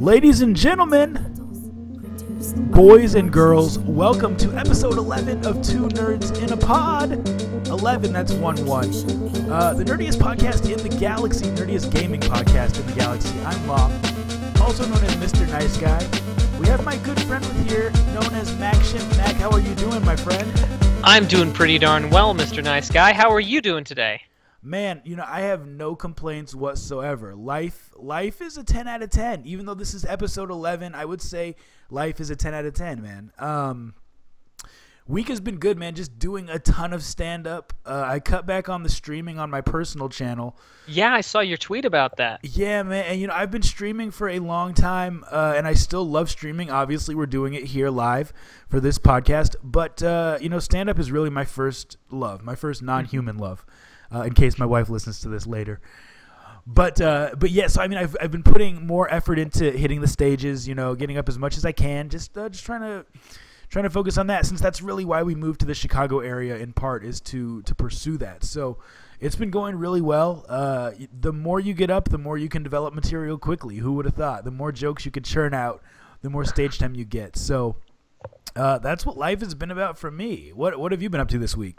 Ladies and gentlemen, boys and girls, welcome to episode 11 of Two Nerds in a Pod. 11, that's 1 1. Uh, the nerdiest podcast in the galaxy, nerdiest gaming podcast in the galaxy. I'm Law, also known as Mr. Nice Guy. We have my good friend with here, known as Mac Shim. Mac, how are you doing, my friend? I'm doing pretty darn well, Mr. Nice Guy. How are you doing today? Man, you know, I have no complaints whatsoever. Life life is a 10 out of 10. Even though this is episode 11, I would say life is a 10 out of 10, man. Um week has been good, man. Just doing a ton of stand up. Uh, I cut back on the streaming on my personal channel. Yeah, I saw your tweet about that. Yeah, man. And you know, I've been streaming for a long time, uh, and I still love streaming. Obviously, we're doing it here live for this podcast, but uh, you know, stand up is really my first love, my first non-human love. Uh, in case my wife listens to this later. But uh, but yeah, so I mean, I've, I've been putting more effort into hitting the stages, you know, getting up as much as I can, just uh, just trying to trying to focus on that since that's really why we moved to the Chicago area in part is to to pursue that. So it's been going really well. Uh, the more you get up, the more you can develop material quickly. Who would have thought? The more jokes you can churn out, the more stage time you get. So uh, that's what life has been about for me. What what have you been up to this week?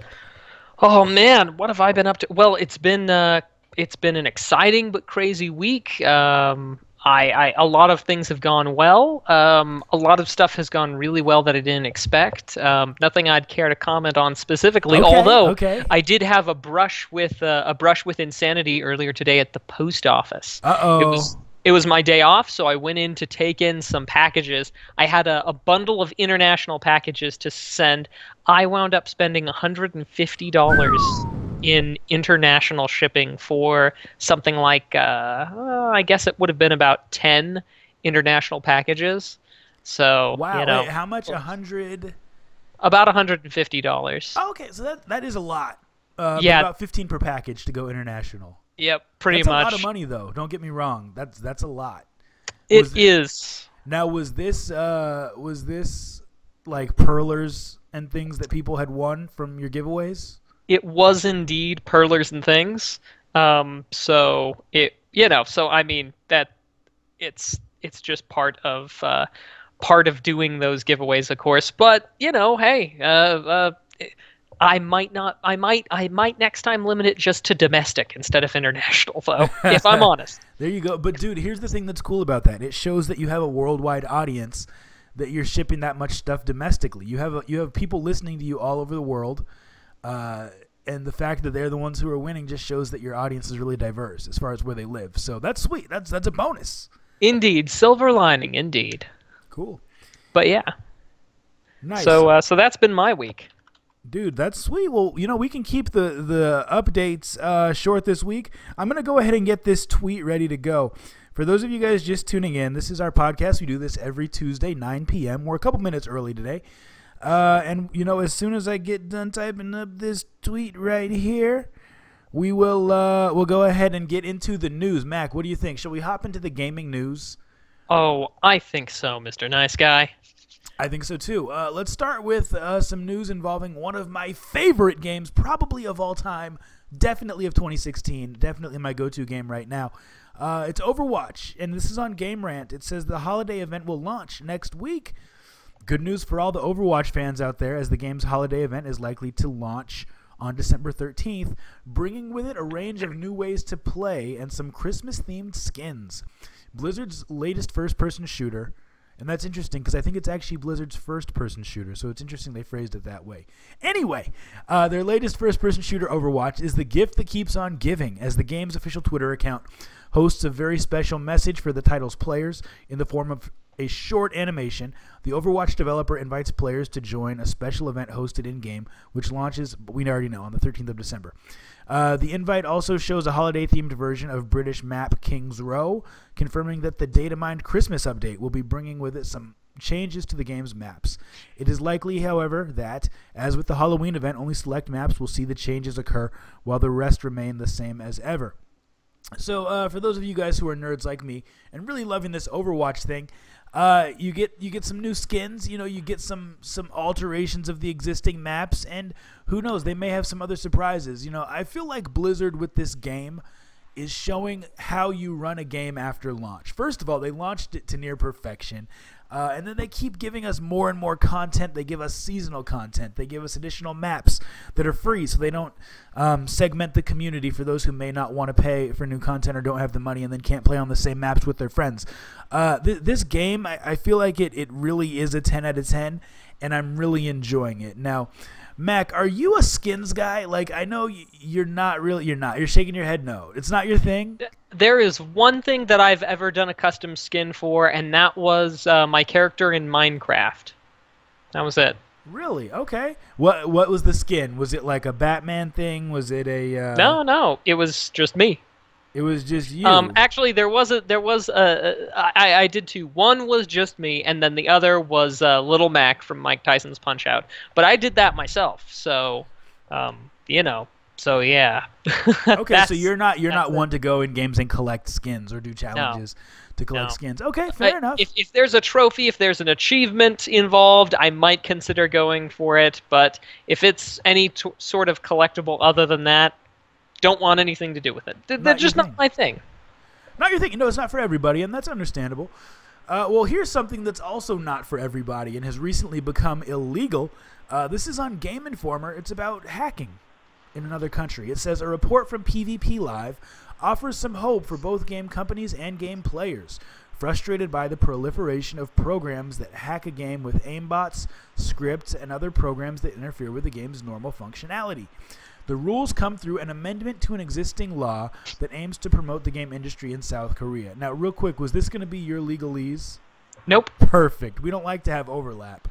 Oh man, what have I been up to? Well, it's been uh, it's been an exciting but crazy week. Um, I, I a lot of things have gone well. Um, a lot of stuff has gone really well that I didn't expect. Um, nothing I'd care to comment on specifically. Okay, although okay. I did have a brush with uh, a brush with insanity earlier today at the post office. Uh oh. It was it was my day off, so I went in to take in some packages. I had a, a bundle of international packages to send. I wound up spending $150 in international shipping for something like, uh, I guess it would have been about 10 international packages. So, Wow. you know, wait, how much? A hundred? about $150. Oh, okay, so that that is a lot. Uh, Yeah. about fifteen per package to go international. Yep, pretty that's much. a lot of money, though. Don't get me wrong. That's that's a lot. It Was is. Now, was this uh, was this like perlers and things that people had won from your giveaways? it was indeed perlers and things. Um, so it, you know, so I mean that it's it's just part of uh, part of doing those giveaways, of course. But you know, hey, uh, uh, I might not, I might, I might next time limit it just to domestic instead of international, though. if I'm honest. There you go. But dude, here's the thing that's cool about that. It shows that you have a worldwide audience that you're shipping that much stuff domestically. You have a, you have people listening to you all over the world. Uh, and the fact that they're the ones who are winning just shows that your audience is really diverse as far as where they live. So that's sweet. That's that's a bonus. Indeed, silver lining, indeed. Cool. But yeah, Nice. so uh, so that's been my week. Dude, that's sweet. Well, you know, we can keep the the updates uh, short this week. I'm gonna go ahead and get this tweet ready to go. For those of you guys just tuning in, this is our podcast. We do this every Tuesday, 9 p.m. We're a couple minutes early today. Uh, and you know, as soon as I get done typing up this tweet right here, we will uh, we'll go ahead and get into the news. Mac, what do you think? Shall we hop into the gaming news? Oh, I think so, Mister Nice Guy. I think so too. Uh, let's start with uh, some news involving one of my favorite games, probably of all time, definitely of 2016, definitely my go-to game right now. Uh, it's Overwatch, and this is on Game Rant. It says the holiday event will launch next week. Good news for all the Overwatch fans out there, as the game's holiday event is likely to launch on December 13th, bringing with it a range of new ways to play and some Christmas-themed skins. Blizzard's latest first-person shooter. And that's interesting because I think it's actually Blizzard's first person shooter, so it's interesting they phrased it that way. Anyway, uh, their latest first person shooter, Overwatch, is the gift that keeps on giving, as the game's official Twitter account hosts a very special message for the title's players in the form of a short animation. The Overwatch developer invites players to join a special event hosted in game, which launches, we already know, on the 13th of December. Uh, the invite also shows a holiday themed version of British map Kings Row, confirming that the data mined Christmas update will be bringing with it some changes to the game's maps. It is likely, however, that, as with the Halloween event, only select maps will see the changes occur, while the rest remain the same as ever. So, uh, for those of you guys who are nerds like me and really loving this Overwatch thing, uh, you get you get some new skins. You know, you get some some alterations of the existing maps, and who knows, they may have some other surprises. You know, I feel like Blizzard with this game is showing how you run a game after launch. First of all, they launched it to near perfection. Uh, and then they keep giving us more and more content. They give us seasonal content. They give us additional maps that are free, so they don't um, segment the community for those who may not want to pay for new content or don't have the money and then can't play on the same maps with their friends. Uh, th- this game, I-, I feel like it, it really is a 10 out of 10, and I'm really enjoying it. Now, Mac, are you a skins guy? Like, I know you're not really. You're not. You're shaking your head. No, it's not your thing. There is one thing that I've ever done a custom skin for, and that was uh, my character in Minecraft. That was it. Really? Okay. What What was the skin? Was it like a Batman thing? Was it a? Uh... No, no. It was just me. It was just you. Um, actually, there was a there was a, a I, I did two. One was just me, and then the other was uh, Little Mac from Mike Tyson's Punch Out. But I did that myself, so um, you know, so yeah. okay, so you're not you're not one to go in games and collect skins or do challenges no. to collect no. skins. Okay, fair enough. If if there's a trophy, if there's an achievement involved, I might consider going for it. But if it's any t- sort of collectible other than that, don't want anything to do with it. They're, they're just not my thing. Not your thing. No, it's not for everybody, and that's understandable. Uh, well, here's something that's also not for everybody and has recently become illegal. Uh, this is on Game Informer. It's about hacking in another country. It says a report from PvP Live offers some hope for both game companies and game players, frustrated by the proliferation of programs that hack a game with aimbots, scripts, and other programs that interfere with the game's normal functionality. The rules come through an amendment to an existing law that aims to promote the game industry in South Korea. Now, real quick, was this going to be your legalese? Nope. Perfect. We don't like to have overlap.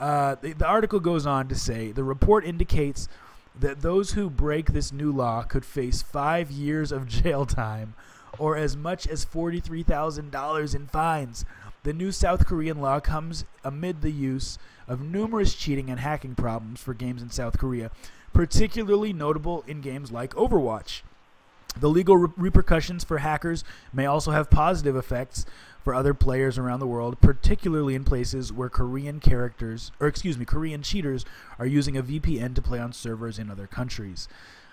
Uh, the, the article goes on to say the report indicates that those who break this new law could face five years of jail time or as much as $43,000 in fines. The new South Korean law comes amid the use of numerous cheating and hacking problems for games in South Korea, particularly notable in games like Overwatch. The legal re- repercussions for hackers may also have positive effects for other players around the world, particularly in places where Korean characters, or excuse me, Korean cheaters are using a VPN to play on servers in other countries.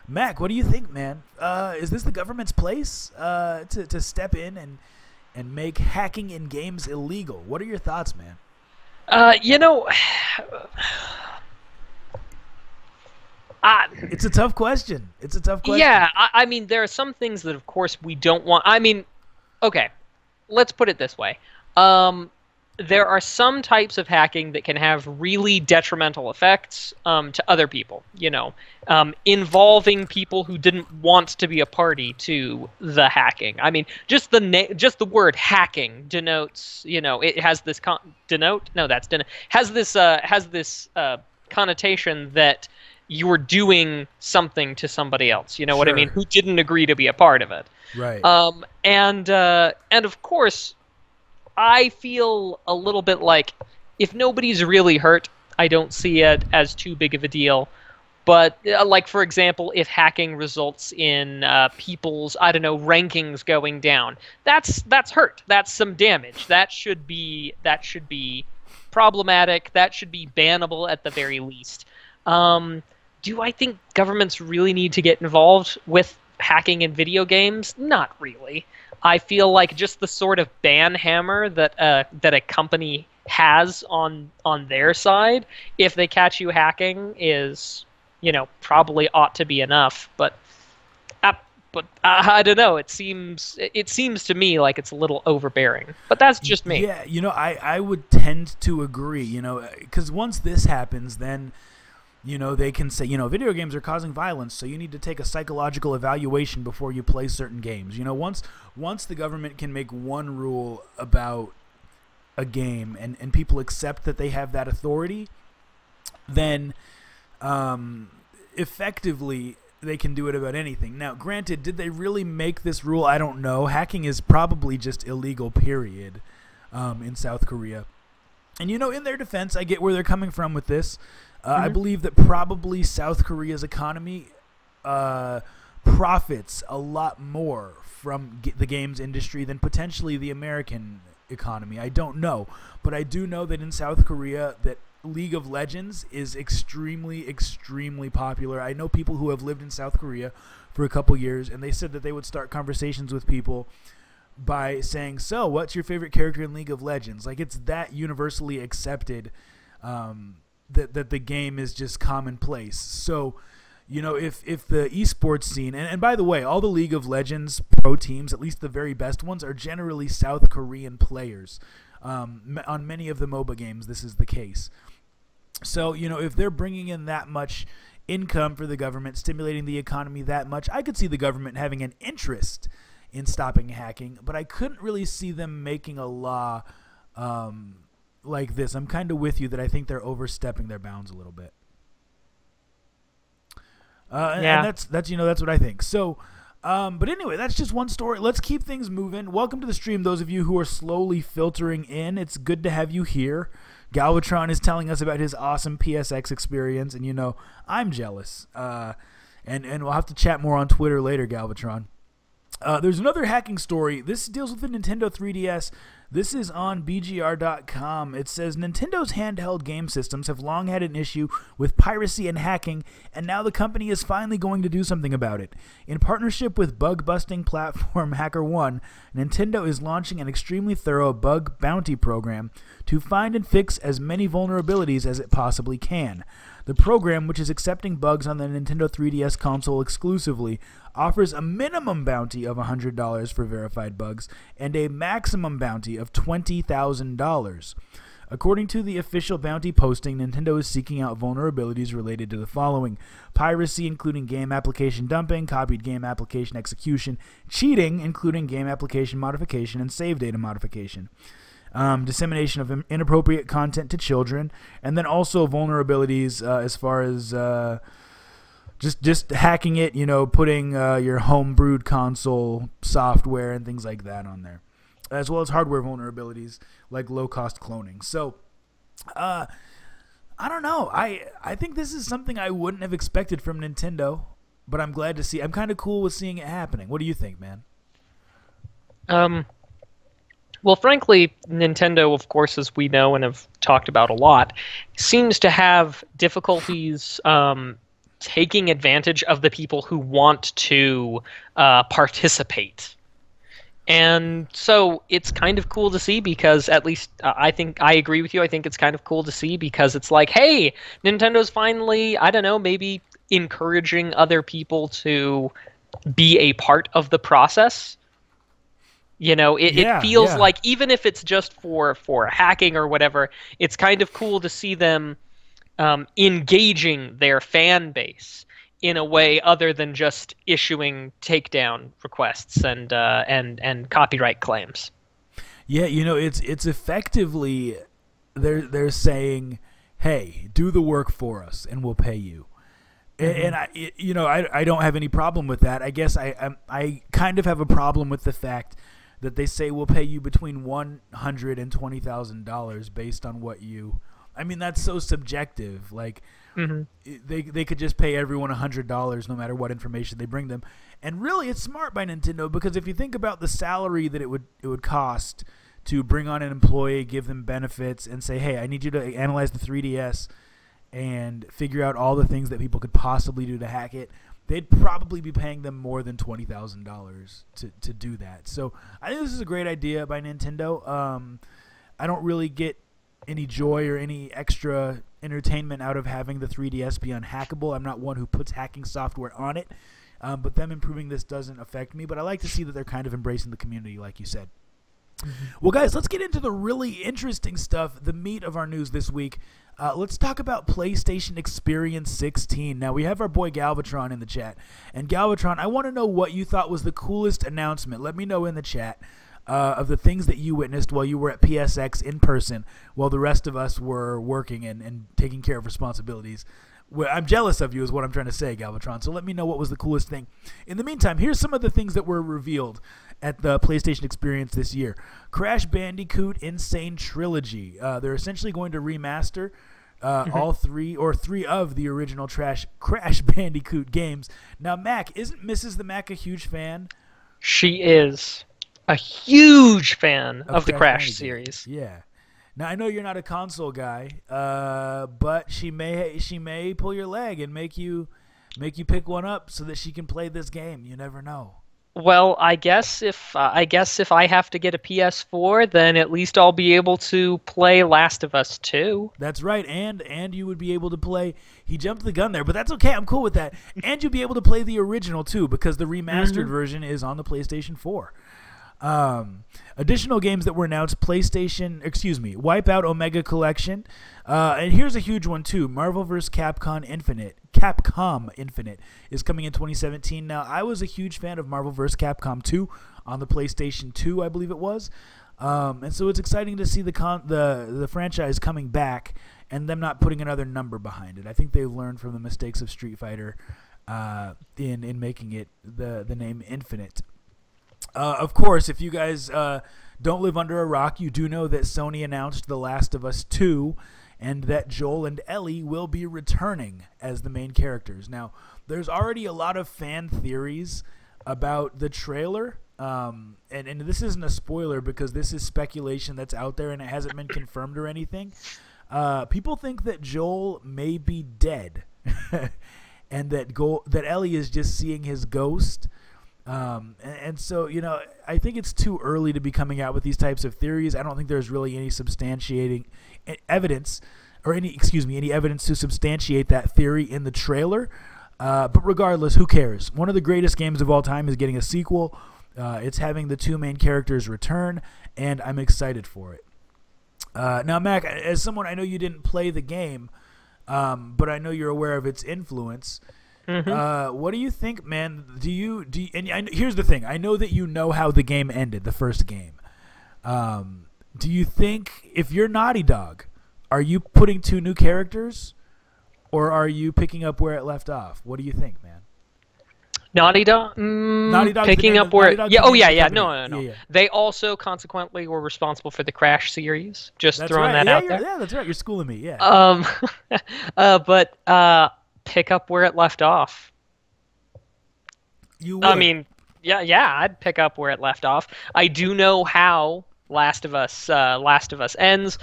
Mac, what do you think, man? Uh, is this the government's place uh, to, to step in and and make hacking in games illegal? What are your thoughts, man? Uh, you know, it's a tough question. It's a tough question. Yeah, I, I, mean, there are some things that, of course, we don't want. I mean, okay, let's put it this way. Um, there are some types of hacking that can have really detrimental effects um, to other people. You know, um, involving people who didn't want to be a party to the hacking. I mean, just the na- just the word hacking denotes. You know, it has this con- denote. No, that's denote has this uh, has this uh, connotation that you're doing something to somebody else. You know sure. what I mean? Who didn't agree to be a part of it. Right. Um, and uh, and of course, I feel a little bit like if nobody's really hurt, I don't see it as too big of a deal. But uh, like for example, if hacking results in uh, people's I don't know rankings going down, that's that's hurt. That's some damage. That should be that should be problematic. That should be bannable at the very least. Um, do I think governments really need to get involved with hacking in video games? Not really. I feel like just the sort of ban hammer that uh, that a company has on on their side, if they catch you hacking, is you know probably ought to be enough. But uh, but uh, I don't know. It seems it seems to me like it's a little overbearing. But that's just me. Yeah, you know, I I would tend to agree. You know, because once this happens, then you know they can say you know video games are causing violence so you need to take a psychological evaluation before you play certain games. You know once once the government can make one rule about a game and and people accept that they have that authority then um, effectively they can do it about anything. Now granted did they really make this rule? I don't know. Hacking is probably just illegal period um, in south korea. And you know in their defense i get where they're coming from with this uh, mm-hmm. I believe that probably South Korea's economy uh, profits a lot more from g- the games industry than potentially the American economy. I don't know, but I do know that in South Korea that League of Legends is extremely extremely popular. I know people who have lived in South Korea for a couple years, and they said that they would start conversations with people by saying, "So, what's your favorite character in League of Legends?" Like it's that universally accepted um, that that the game is just commonplace. So, you know, if if the esports scene, and, and by the way, all the League of Legends pro teams, at least the very best ones, are generally South Korean players. Um, on many of the MOBA games, this is the case. So, you know, if they're bringing in that much income for the government, stimulating the economy that much, I could see the government having an interest in stopping hacking, but I couldn't really see them making a law um, like this. I'm kind of with you that I think they're overstepping their bounds a little bit. Uh, yeah. and that's that's you know that's what I think. So, um, but anyway, that's just one story. Let's keep things moving. Welcome to the stream, those of you who are slowly filtering in. It's good to have you here. Galvatron is telling us about his awesome PSX experience, and you know I'm jealous. Uh, and and we'll have to chat more on Twitter later, Galvatron. Uh, there's another hacking story. This deals with the Nintendo 3DS. This is on BGR.com. It says Nintendo's handheld game systems have long had an issue with piracy and hacking, and now the company is finally going to do something about it. In partnership with bug busting platform HackerOne, Nintendo is launching an extremely thorough bug bounty program to find and fix as many vulnerabilities as it possibly can. The program, which is accepting bugs on the Nintendo 3DS console exclusively, offers a minimum bounty of $100 for verified bugs and a maximum bounty of $20,000. According to the official bounty posting, Nintendo is seeking out vulnerabilities related to the following piracy, including game application dumping, copied game application execution, cheating, including game application modification, and save data modification um, dissemination of inappropriate content to children, and then also vulnerabilities uh, as far as uh, just just hacking it. You know, putting uh, your homebrewed console software and things like that on there, as well as hardware vulnerabilities like low cost cloning. So. Uh, I don't know. I I think this is something I wouldn't have expected from Nintendo, but I'm glad to see. I'm kind of cool with seeing it happening. What do you think, man? Um, well, frankly, Nintendo, of course, as we know and have talked about a lot, seems to have difficulties um, taking advantage of the people who want to uh, participate. And so it's kind of cool to see because at least uh, I think I agree with you. I think it's kind of cool to see because it's like, hey, Nintendo's finally, I don't know, maybe encouraging other people to be a part of the process you know, it, yeah, it feels yeah. like even if it's just for for hacking or whatever, it's kind of cool to see them um, engaging their fan base in a way other than just issuing takedown requests and uh, and and copyright claims. Yeah, you know, it's it's effectively they're they're saying, "Hey, do the work for us, and we'll pay you." Mm-hmm. And I, you know, I, I don't have any problem with that. I guess I, I I kind of have a problem with the fact that they say we'll pay you between one hundred and twenty thousand dollars based on what you. I mean, that's so subjective. Like, mm-hmm. they they could just pay everyone a hundred dollars no matter what information they bring them. And really, it's smart by Nintendo because if you think about the salary that it would it would cost to bring on an employee, give them benefits, and say, "Hey, I need you to analyze the 3DS and figure out all the things that people could possibly do to hack it." they'd probably be paying them more than twenty thousand dollars to to do that. So I think this is a great idea by Nintendo. Um, I don't really get any joy or any extra entertainment out of having the 3DS be unhackable. I'm not one who puts hacking software on it, um, but them improving this doesn't affect me. But I like to see that they're kind of embracing the community, like you said. Mm-hmm. Well, guys, let's get into the really interesting stuff, the meat of our news this week. Uh, let's talk about PlayStation Experience 16. Now, we have our boy Galvatron in the chat. And Galvatron, I want to know what you thought was the coolest announcement. Let me know in the chat uh, of the things that you witnessed while you were at PSX in person, while the rest of us were working and, and taking care of responsibilities. I'm jealous of you, is what I'm trying to say, Galvatron. So let me know what was the coolest thing. In the meantime, here's some of the things that were revealed at the PlayStation Experience this year. Crash Bandicoot N. Sane Trilogy. Uh, they're essentially going to remaster uh, mm-hmm. all three or three of the original trash Crash Bandicoot games. Now, Mac isn't Mrs. the Mac a huge fan? She is a huge fan of, of the Crash series. Yeah. Now I know you're not a console guy, uh, but she may she may pull your leg and make you make you pick one up so that she can play this game. You never know. Well, I guess if uh, I guess if I have to get a PS4, then at least I'll be able to play Last of Us 2. That's right, and and you would be able to play. He jumped the gun there, but that's okay. I'm cool with that. And you'll be able to play the original too, because the remastered Mm-hmm. version is on the PlayStation 4. Um, additional games that were announced: PlayStation, excuse me, Wipeout Omega Collection, uh, and here's a huge one too: Marvel vs. Capcom Infinite. Capcom Infinite is coming in 2017. Now, I was a huge fan of Marvel vs. Capcom 2 on the PlayStation 2, I believe it was, um, and so it's exciting to see the con- the the franchise coming back and them not putting another number behind it. I think they've learned from the mistakes of Street Fighter uh, in in making it the the name Infinite. Uh, of course, if you guys uh, don't live under a rock, you do know that Sony announced The Last of Us 2 and that Joel and Ellie will be returning as the main characters. Now, there's already a lot of fan theories about the trailer. Um, and, and this isn't a spoiler because this is speculation that's out there and it hasn't been confirmed or anything. Uh, people think that Joel may be dead and that Go- that Ellie is just seeing his ghost. Um, and, and so, you know, I think it's too early to be coming out with these types of theories. I don't think there's really any substantiating evidence, or any, excuse me, any evidence to substantiate that theory in the trailer. Uh, but regardless, who cares? One of the greatest games of all time is getting a sequel. Uh, it's having the two main characters return, and I'm excited for it. Uh, now, Mac, as someone I know you didn't play the game, um, but I know you're aware of its influence. Uh, what do you think, man? Do you do? You, and I, here's the thing: I know that you know how the game ended, the first game. Um, do you think if you're Naughty Dog, are you putting two new characters, or are you picking up where it left off? What do you think, man? Naughty Dog, mm, Naughty the picking up where, yeah, oh yeah, yeah, no, no, no. Yeah, yeah. They also consequently were responsible for the Crash series. Just That's throwing right. that yeah, out there. yeah, that's right. You're schooling me. Yeah. Um, uh, but uh, pick up where it left off. you. I mean, yeah, yeah, I'd pick up where it left off. I do know how Last of Us, uh, Last of Us ends,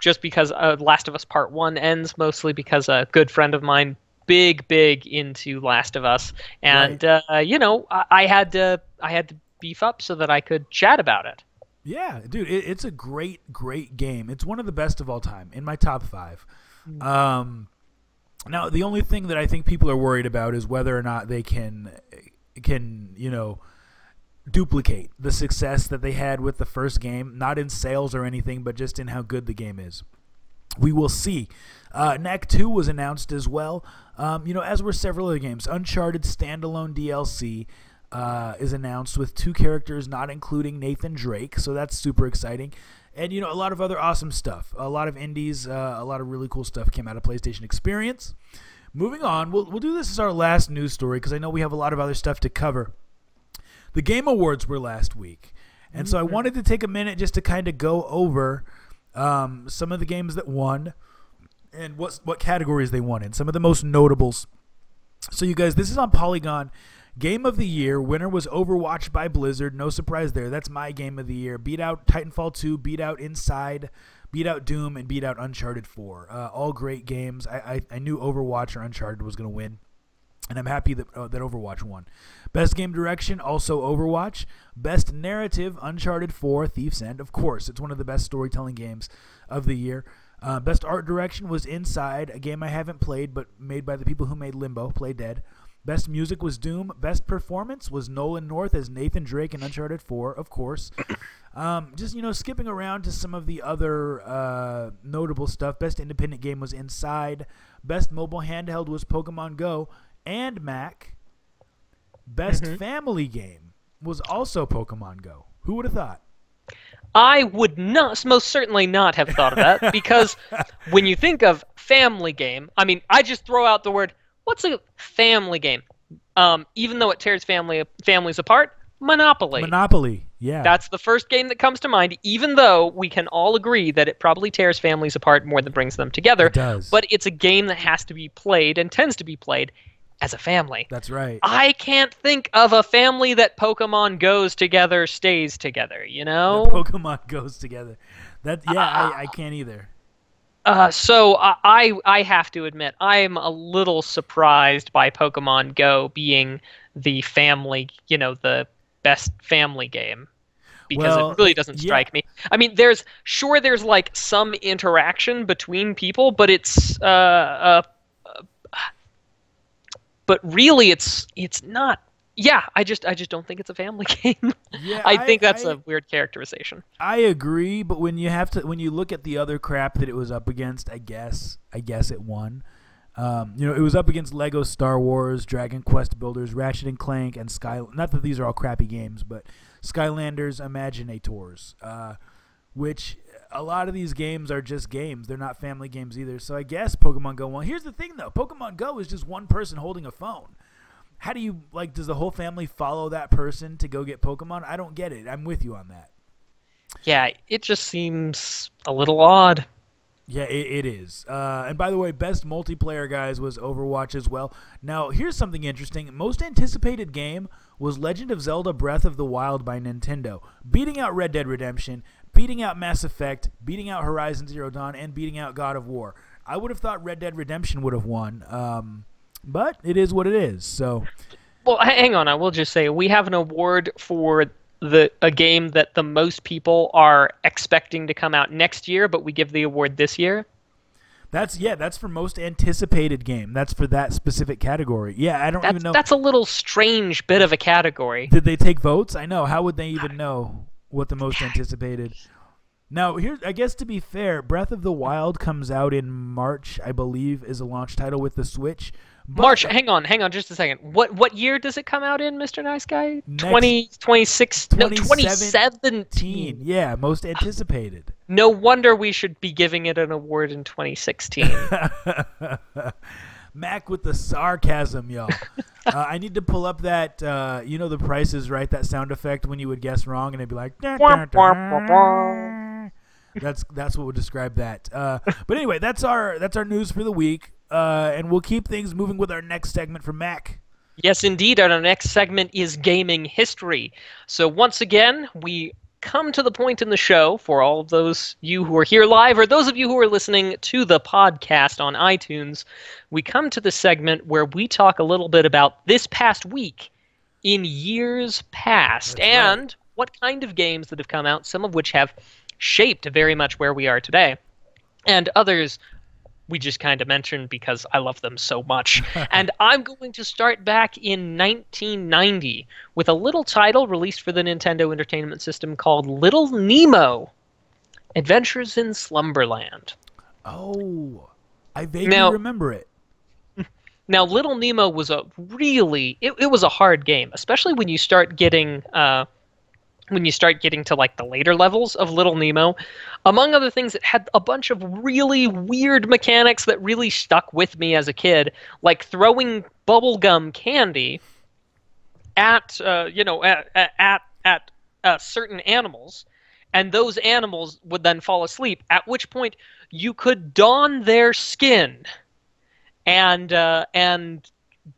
just because uh, Last of Us Part One ends, mostly because a good friend of mine, big, big into Last of Us, and uh, you know, I, I had to, I had to beef up so that I could chat about it. Yeah, dude, it, it's a great, great game. It's one of the best of all time in my top five. Um, now, the only thing that I think people are worried about is whether or not they can, can you know, duplicate the success that they had with the first game, not in sales or anything, but just in how good the game is. We will see. Uh, Knack 2 was announced as well. Um, you know, as were several other games. Uncharted standalone DLC uh, is announced with two characters, not including Nathan Drake, so that's super exciting. And, you know, a lot of other awesome stuff. A lot of indies, uh, a lot of really cool stuff came out of PlayStation Experience. Moving on, we'll, we'll do this as our last news story because I know we have a lot of other stuff to cover. The Game Awards were last week. And so I wanted to take a minute just to kind of go over um, some of the games that won and what what categories they won in. Some of the most notables. So you guys, this is on Polygon. Game of the year winner was Overwatch by Blizzard. No surprise there. That's my game of the year. Beat out Titanfall 2, beat out Inside, beat out Doom, and beat out Uncharted 4. Uh, all great games. I, I I knew Overwatch or Uncharted was going to win and I'm happy that uh, that Overwatch won. Best game direction, also Overwatch. Best narrative, Uncharted 4, Thief's End. Of course, it's one of the best storytelling games of the year. Uh, best art direction was Inside, a game I haven't played, but made by the people who made Limbo, Playdead. Best music was Doom. Best performance was Nolan North as Nathan Drake in Uncharted 4, of course. Um, just you know, skipping around to some of the other uh, notable stuff. Best independent game was Inside. Best mobile handheld was Pokemon Go and Mac. Best family game was also Pokemon Go. Who would have thought? I would not, most certainly not have thought of that because when you think of family game, I mean, I just throw out the word, what's a family game? Um, even though it tears family families apart, Monopoly. Monopoly. Yeah. That's the first game that comes to mind, even though we can all agree that it probably tears families apart more than brings them together. It does. But it's a game that has to be played and tends to be played as a family. That's right. I can't think of a family that Pokemon goes together, stays together, you know? The Pokemon goes together. That yeah, I, I can't either. Uh, so I I have to admit I'm a little surprised by Pokemon Go being the family, you know, the best family game because Well, it really doesn't yeah. strike me. I mean, there's sure there's like some interaction between people, but it's uh, uh, uh but really it's it's not. Yeah, I just I just don't think it's a family game. Yeah, I think that's a a weird characterization. I agree, but when you have to, when you look at the other crap that it was up against, I guess, I guess it won. Um, you know, it was up against Lego Star Wars, Dragon Quest Builders, Ratchet and Clank, and Sky. Not that these are all crappy games, but Skylanders, Imaginators, uh, which a lot of these games are just games. They're not family games either. So I guess Pokemon Go won. Here's the thing, though: Pokemon Go is just one person holding a phone. How do you like? Does the whole family follow that person to go get Pokemon? I don't get it. I'm with you on that. Yeah, it just seems a little odd. Yeah, it, it is. Uh, and by the way, best multiplayer guys was Overwatch as well. Now, here's something interesting. Most anticipated game was Legend of Zelda: Breath of the Wild by Nintendo, beating out Red Dead Redemption, beating out Mass Effect, beating out Horizon Zero Dawn, and beating out God of War. I would have thought Red Dead Redemption would have won, um, but it is what it is. So, Well, hang on. I will just say we have an award for the a game that the most people are expecting to come out next year, but we give the award this year. that's yeah, that's for most anticipated game. That's for that specific category. Yeah, I don't That's even know. that's a little strange bit of a category. Did they take votes? I know. How would they even know what the most anticipated? Now, here, I guess to be fair, Breath of the Wild comes out in March, I believe, is a launch title with the Switch. But- March, hang on, hang on just a second. What what year does it come out in, Mr. Nice Guy? Next- 20, 26, no, 2017. 2017. Yeah, most anticipated. No wonder we should be giving it an award in 2016. Mac with the sarcasm, y'all. uh, I need to pull up that, uh, you know, the Price is Right, that sound effect when you would guess wrong and it'd be like. That's that's what would describe that. Uh, but anyway, that's our that's our news for the week, uh, and we'll keep things moving with our next segment from Mac. Yes, indeed. Our next segment is gaming history. So once again, we come to the point in the show for all of those you who are here live or those of you who are listening to the podcast on iTunes. We come to the segment where we talk a little bit about this past week in years past That's right. and what kind of games that have come out, some of which have shaped very much where we are today, and others we just kind of mentioned because I love them so much. and I'm going to start back in 1990 with a little title released for the Nintendo Entertainment System called Little Nemo Adventures in Slumberland. Oh, I vaguely Now- remember it. Now, Little Nemo was a really it, it was a hard game, especially when you start getting uh, when you start getting to like the later levels of Little Nemo. Among other things, it had a bunch of really weird mechanics that really stuck with me as a kid, like throwing bubblegum candy at uh, you know at at at uh, certain animals, and those animals would then fall asleep. At which point, you could don their skin and uh, and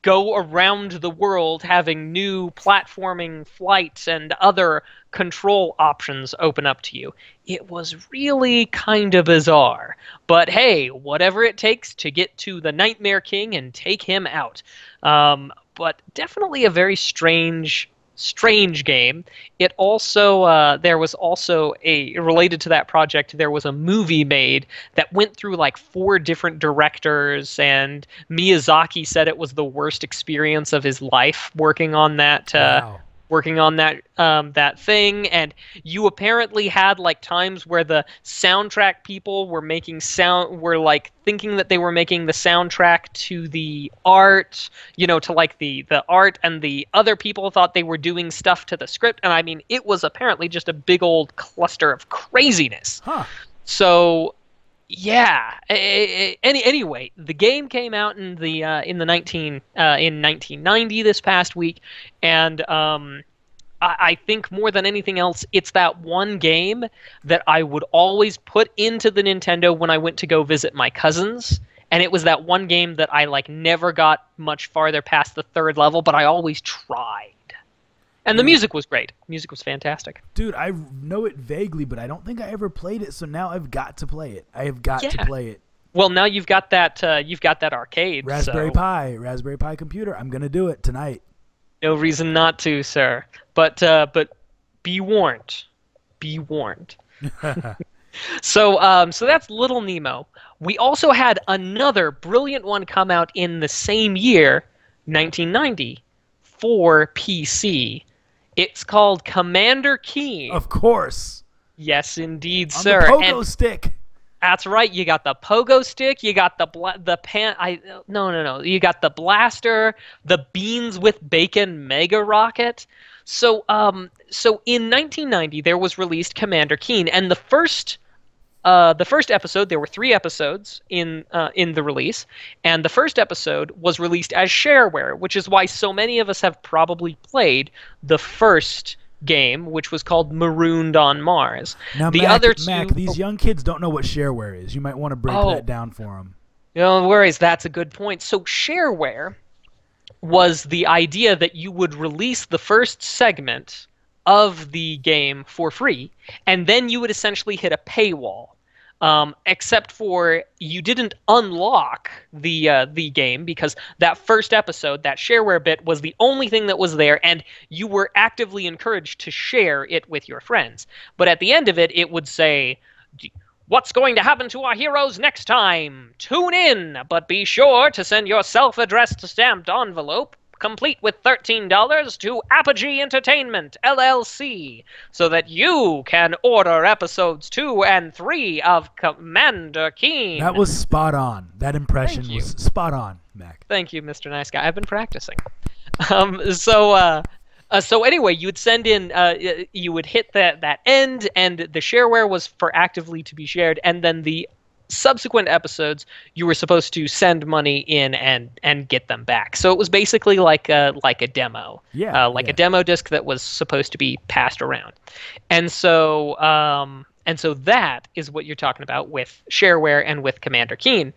go around the world having new platforming flights and other control options open up to you. It was really kind of bizarre. But hey, whatever it takes to get to the Nightmare King and take him out. Um, but definitely a very strange strange game it also uh, there was also a related to that project there was a movie made that went through like four different directors and miyazaki said it was the worst experience of his life working on that uh, wow. Working on that um, that thing and you apparently had like times where the soundtrack people were making sound were like thinking that they were making the soundtrack to the art you know to like the the art and the other people thought they were doing stuff to the script and i mean it was apparently just a big old cluster of craziness Huh. so yeah. Any anyway, the game came out in the uh, in the nineteen uh, in nineteen ninety this past week, and um, I, I think more than anything else, it's that one game that I would always put into the Nintendo when I went to go visit my cousins. And it was that one game that I like never got much farther past the third level, but I always tried. And the music was great. Music was fantastic. Dude, I know it vaguely, but I don't think I ever played it. So now I've got to play it. I have got Yeah. to play it. Well, now you've got that. Uh, you've got that arcade. Raspberry so Pi, Raspberry Pi computer. I'm gonna do it tonight. No reason not to, sir. But uh, but be warned. Be warned. so um, so that's Little Nemo. We also had another brilliant one come out in the same year, 1990, for PC. It's called Commander Keen. Of course, yes, indeed, on sir. the pogo And stick. that's right. You got the pogo stick. You got the bla- the pan. I no no no. You got the blaster, the beans with bacon mega rocket. So um so in 1990 there was released Commander Keen, and the first uh, the first episode, there were three episodes in uh, in the release, and the first episode was released as shareware, which is why so many of us have probably played the first game, which was called Marooned on Mars. Now, the Mac, other two, Mac, these young kids don't know what shareware is. You might want to break Oh. that down for them. No worries, that's a good point. So shareware was the idea that you would release the first segment of the game for free, and then you would essentially hit a paywall. Um, except for you didn't unlock the uh, the game because that first episode, that shareware bit, was the only thing that was there, and you were actively encouraged to share it with your friends. But at the end of it, it would say, What's going to happen to our heroes next time? Tune in, but be sure to send your self addressed stamped envelope, complete with $13, to Apogee Entertainment, LLC, so that you can order episodes 2 and 3 of Commander Keen. That was spot on. That impression was spot on, Mac. Thank you, Mr. Nice Guy. I've been practicing. Um, so, uh, uh, so anyway, you would send in, uh, you would hit that that end, and the shareware was for actively to be shared, and then the subsequent episodes you were supposed to send money in and and get them back. So it was basically like a like a demo, Yeah, uh, like yeah. a demo disc that was supposed to be passed around, and so um, and so that is what you're talking about with shareware and with Commander Keen.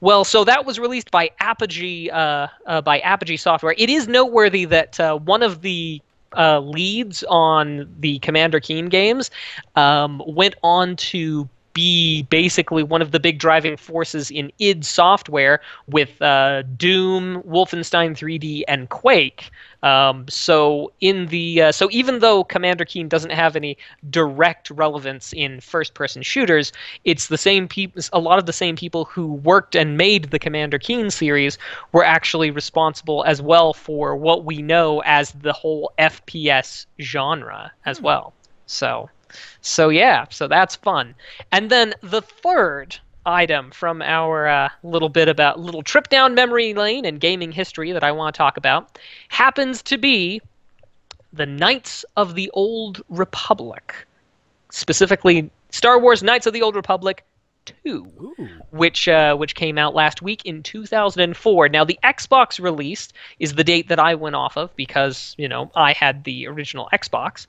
Well, so that was released by Apogee uh, uh, by Apogee Software. It is noteworthy that uh, one of the uh, leads on the Commander Keen games um, went on to be basically one of the big driving forces in id Software with uh, Doom, Wolfenstein 3D, and Quake. Um, so in the uh, so even though Commander Keen doesn't have any direct relevance in first-person shooters, it's the same people. A lot of the same people who worked and made the Commander Keen series were actually responsible as well for what we know as the whole FPS genre as well. So, so yeah, so that's fun. And then the third item from our uh, little bit about little trip down memory lane and gaming history that I want to talk about happens to be the Knights of the Old Republic, specifically Star Wars Knights of the Old Republic 2 Ooh. which uh, which came out last week in 2004. Now the Xbox release is the date that I went off of because you know I had the original Xbox.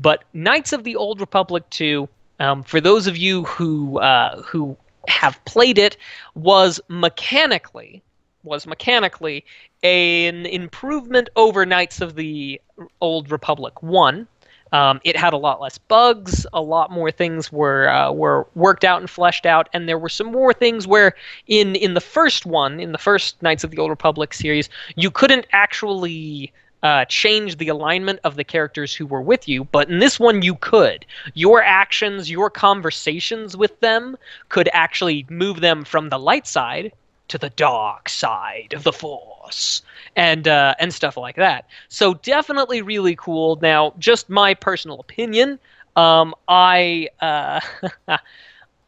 But Knights of the Old Republic 2, um, for those of you who uh, who have played it, was mechanically was mechanically an improvement over Knights of the Old Republic 1. Um, it had a lot less bugs. A lot more things were uh, were worked out and fleshed out, and there were some more things where in in the first one, in the first Knights of the Old Republic series, you couldn't actually uh, change the alignment of the characters who were with you, but in this one you could. Your actions, your conversations with them could actually move them from the light side to the dark side of the force and uh, and stuff like that. So definitely really cool. Now just my personal opinion um, i uh,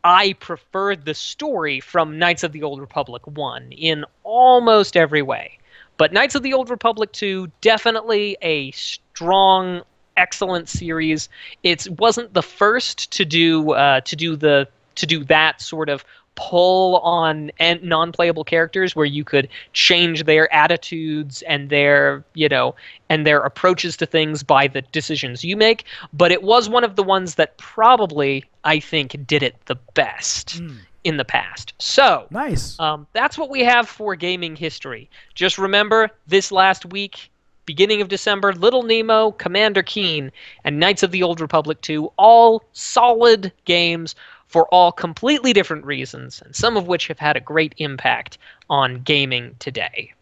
i preferred the story from knights of the old republic 1 in almost every way but knights of the old republic 2 definitely a strong excellent series. It wasn't the first to do uh, to do the to do that sort of pull on non-playable characters where you could change their attitudes and their you know and their approaches to things by the decisions you make. But it was one of the ones that probably i think did it the best in the past so Nice. um, that's what we have for gaming history just remember this last week beginning of December, Little Nemo, Commander Keen, and Knights of the Old Republic 2, all solid games for all completely different reasons, and some of which have had a great impact on gaming today.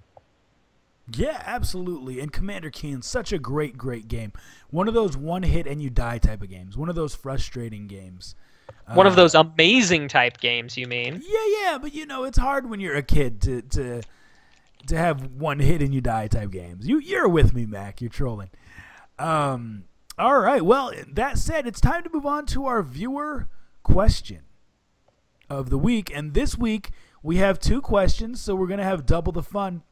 Yeah, absolutely. And Commander Keen, such a great, great game. One of those one hit and you die type of games. One of those frustrating games. One uh, of those amazing type games, you mean? Yeah, yeah, but you know, it's hard when you're a kid to to to have one hit and you die type games. You you're with me, Mac. You're trolling. Um all right. Well, that said, it's time to move on to our viewer question of the week. And this week we have two questions, so we're going to have double the fun.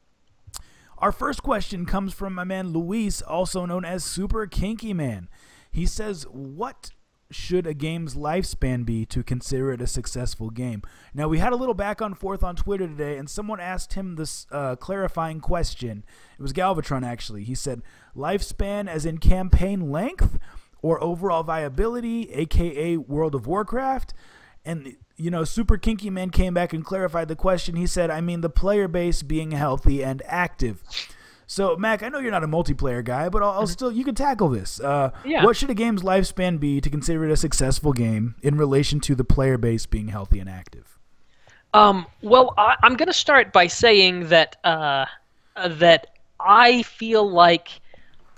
Our first question comes from my man Luis, also known as Super Kinky Man. He says, What should a game's lifespan be to consider it a successful game? Now, we had a little back and forth on Twitter today, and someone asked him this uh, clarifying question. It was Galvatron, actually. He said, Lifespan as in campaign length or overall viability, aka World of Warcraft? And you know, Super Kinky Man came back and clarified the question. He said, I mean, the player base being healthy and active. So, Mac, I know you're not a multiplayer guy, but I'll, I'll mm-hmm. still, you can tackle this. Uh, yeah. What should a game's lifespan be to consider it a successful game in relation to the player base being healthy and active? Um, well, I, am going to start by saying that uh, that I feel like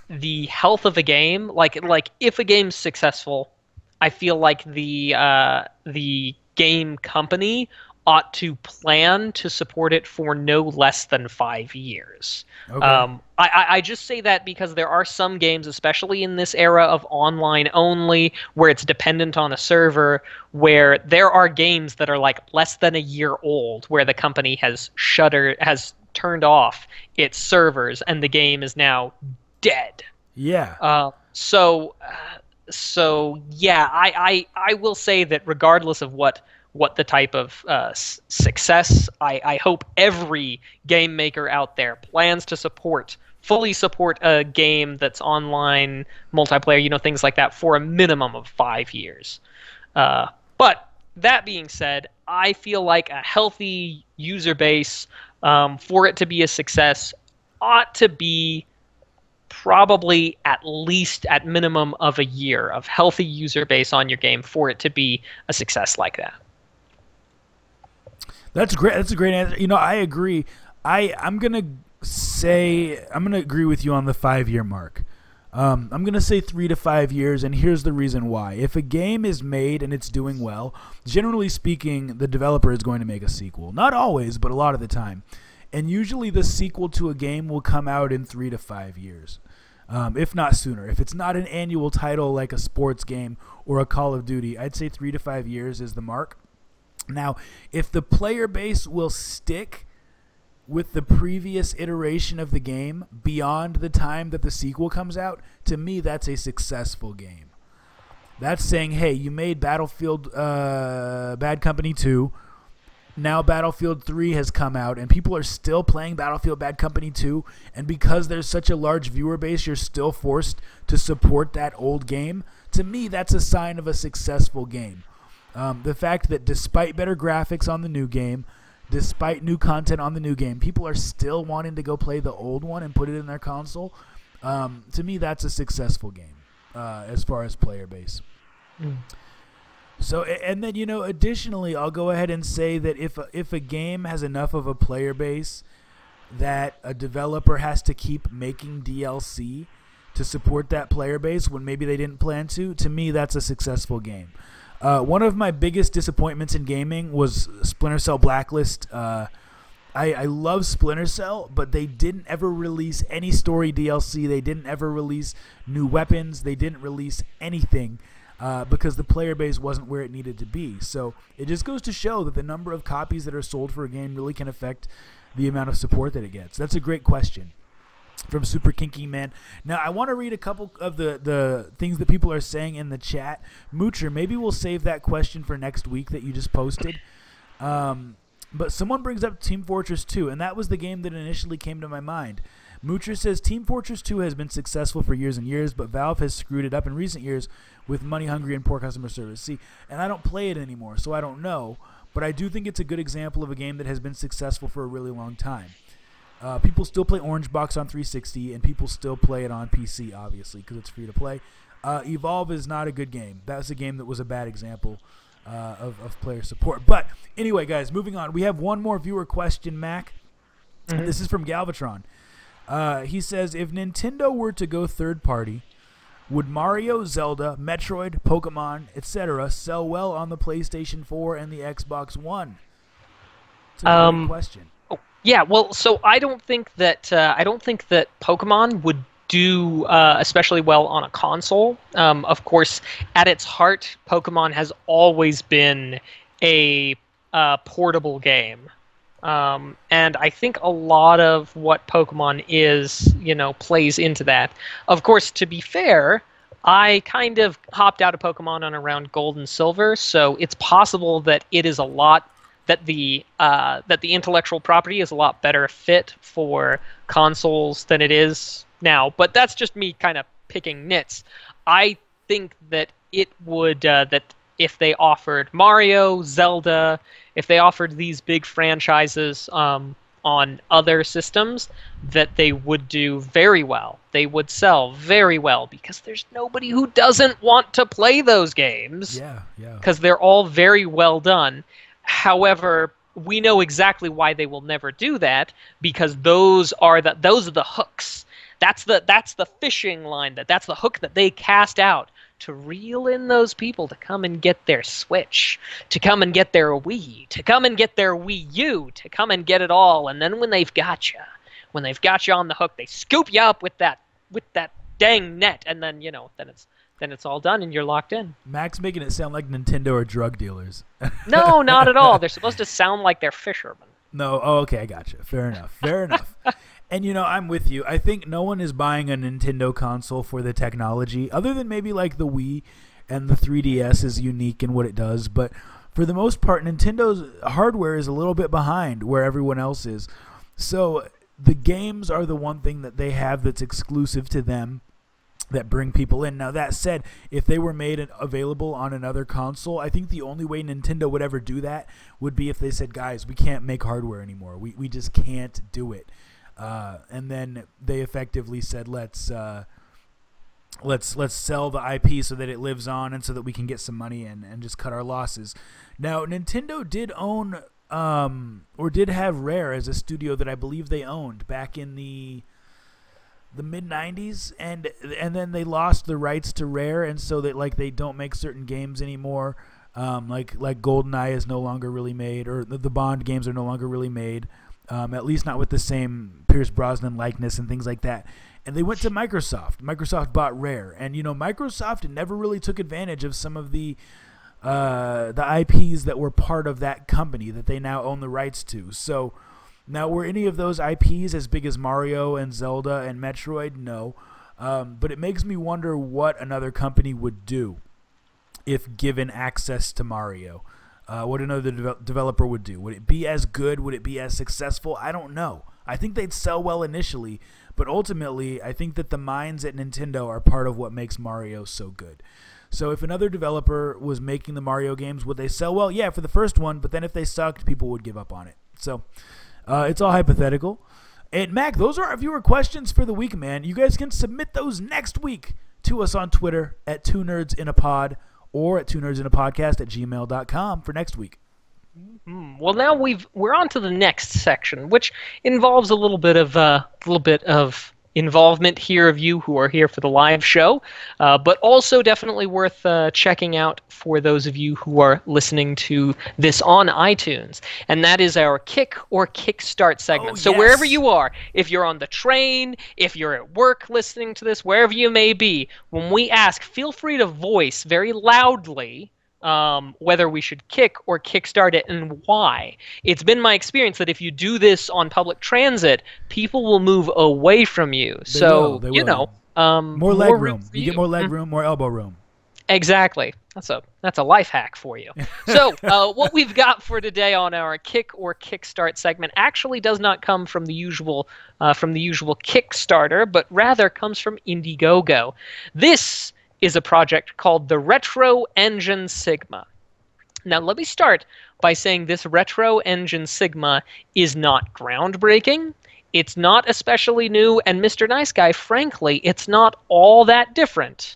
the health of a game, like like if a game's successful, I feel like the uh, the game company ought to plan to support it for no less than five years. Okay. Um, I, I just say that because there are some games, especially in this era of online only, where it's dependent on a server, where there are games that are like less than a year old, where the company has shuttered, has turned off its servers, and the game is now dead. Yeah. Uh, so, uh, so yeah, I, I I will say that regardless of what what the type of uh, success, I, I hope every game maker out there plans to support fully support a game that's online multiplayer, you know, things like that for a minimum of five years. Uh, but that being said, I feel like a healthy user base um, for it to be a success ought to be probably at least at minimum of a year of healthy user base on your game for it to be a success like that. That's great. That's a great answer. You know, I agree. I I'm gonna say I'm gonna agree with you on the five year mark. Um, I'm gonna say three to five years, and here's the reason why. If a game is made and it's doing well, generally speaking, the developer is going to make a sequel. Not always, but a lot of the time. And usually, the sequel to a game will come out in three to five years, um, if not sooner. If it's not an annual title like a sports game or a Call of Duty, I'd say three to five years is the mark. Now, if the player base will stick with the previous iteration of the game beyond the time that the sequel comes out, to me, that's a successful game. That's saying, hey, you made Battlefield uh, Bad Company 2. Now Battlefield 3 has come out, and people are still playing Battlefield Bad Company 2. And because there's such a large viewer base, you're still forced to support that old game. To me, that's a sign of a successful game. Um, the fact that despite better graphics on the new game, despite new content on the new game, people are still wanting to go play the old one and put it in their console. Um, to me, that's a successful game uh, as far as player base. Mm. So, and then you know, additionally, I'll go ahead and say that if a, if a game has enough of a player base that a developer has to keep making DLC to support that player base when maybe they didn't plan to, to me, that's a successful game. Uh, one of my biggest disappointments in gaming was Splinter Cell Blacklist. Uh, I, I love Splinter Cell, but they didn't ever release any story DLC. They didn't ever release new weapons. They didn't release anything uh, because the player base wasn't where it needed to be. So it just goes to show that the number of copies that are sold for a game really can affect the amount of support that it gets. That's a great question from Super Kinky Man. Now, I want to read a couple of the, the things that people are saying in the chat. Moocher, maybe we'll save that question for next week that you just posted. Um, but someone brings up Team Fortress 2, and that was the game that initially came to my mind. Moocher says Team Fortress 2 has been successful for years and years, but Valve has screwed it up in recent years with money hungry and poor customer service. See, and I don't play it anymore, so I don't know, but I do think it's a good example of a game that has been successful for a really long time. Uh, people still play Orange Box on 360, and people still play it on PC, obviously, because it's free to play. Uh, Evolve is not a good game. That's a game that was a bad example uh, of, of player support. But anyway, guys, moving on. We have one more viewer question, Mac. Mm-hmm. This is from Galvatron. Uh, he says, if Nintendo were to go third party, would Mario, Zelda, Metroid, Pokemon, etc. sell well on the PlayStation 4 and the Xbox One? It's a um, question. Yeah, well, so I don't think that uh, I don't think that Pokemon would do uh, especially well on a console. Um, of course, at its heart, Pokemon has always been a uh, portable game. Um, and I think a lot of what Pokemon is, you know, plays into that. Of course, to be fair, I kind of hopped out of Pokemon on around Gold and Silver, so it's possible that it is a lot that the uh, that the intellectual property is a lot better fit for consoles than it is now. But that's just me kind of picking nits. I think that it would uh, that if they offered Mario, Zelda, if they offered these big franchises um, on other systems, that they would do very well. They would sell very well because there's nobody who doesn't want to play those games. Yeah, yeah. Because they're all very well done. However, we know exactly why they will never do that because those are the those are the hooks. That's the that's the fishing line that that's the hook that they cast out to reel in those people to come and get their Switch, to come and get their Wii, to come and get their Wii U, to come and get it all. And then when they've got you, when they've got you on the hook, they scoop you up with that with that dang net, and then you know, then it's then it's all done and you're locked in. Mac's making it sound like Nintendo are drug dealers. no, not at all. They're supposed to sound like they're fishermen. No, oh, okay, I got you. Fair enough. Fair enough. And you know, I'm with you. I think no one is buying a Nintendo console for the technology, other than maybe like the Wii and the 3DS is unique in what it does. But for the most part, Nintendo's hardware is a little bit behind where everyone else is. So the games are the one thing that they have that's exclusive to them that bring people in. Now that said, if they were made available on another console, I think the only way Nintendo would ever do that would be if they said, "Guys, we can't make hardware anymore. We we just can't do it." Uh, and then they effectively said, "Let's uh, let's let's sell the IP so that it lives on, and so that we can get some money and and just cut our losses." Now, Nintendo did own um, or did have Rare as a studio that I believe they owned back in the the mid 90s and and then they lost the rights to Rare and so that like they don't make certain games anymore um, like like GoldenEye is no longer really made or the, the Bond games are no longer really made um, at least not with the same Pierce Brosnan likeness and things like that. And they went to Microsoft. Microsoft bought Rare, and you know Microsoft never really took advantage of some of the uh, the IPs that were part of that company that they now own the rights to. So now were any of those IPs as big as Mario and Zelda and Metroid? No. Um, but it makes me wonder what another company would do if given access to Mario uh, what another de- developer would do. Would it be as good? Would it be as successful? I don't know. I think they'd sell well initially, but ultimately, I think that the minds at Nintendo are part of what makes Mario so good. So if another developer was making the Mario games, would they sell well? Yeah, for the first one, but then if they sucked, people would give up on it. So uh, it's all hypothetical. And Mac, those are our viewer questions for the week, man. You guys can submit those next week to us on Twitter at Two Nerds in a Pod or at two nerds in a podcast at gmail.com for next week. Mm-hmm. Well, now we've we're on to the next section, which involves a little bit of a uh, little bit of involvement here of you who are here for the live show, uh, but also definitely worth uh, checking out for those of you who are listening to this on iTunes. And that is our Kick or Kickstart segment. Oh, so yes. wherever you are, if you're on the train, if you're at work listening to this, wherever you may be, when we ask, feel free to voice very loudly um, whether we should kick or kickstart it and why. It's been my experience that if you do this on public transit, people will move away from you. They so will, you know, um, more leg room. for You get more leg room, more elbow room. Exactly. That's a that's a life hack for you. So uh, what we've got for today on our kick or kickstart segment actually does not come from the usual uh, from the usual Kickstarter, but rather comes from Indiegogo. This is a project called the Retro Engine Sigma. Now, let me start by saying this Retro Engine Sigma is not groundbreaking. It's not especially new, and Mr. Nice Guy, frankly, it's not all that different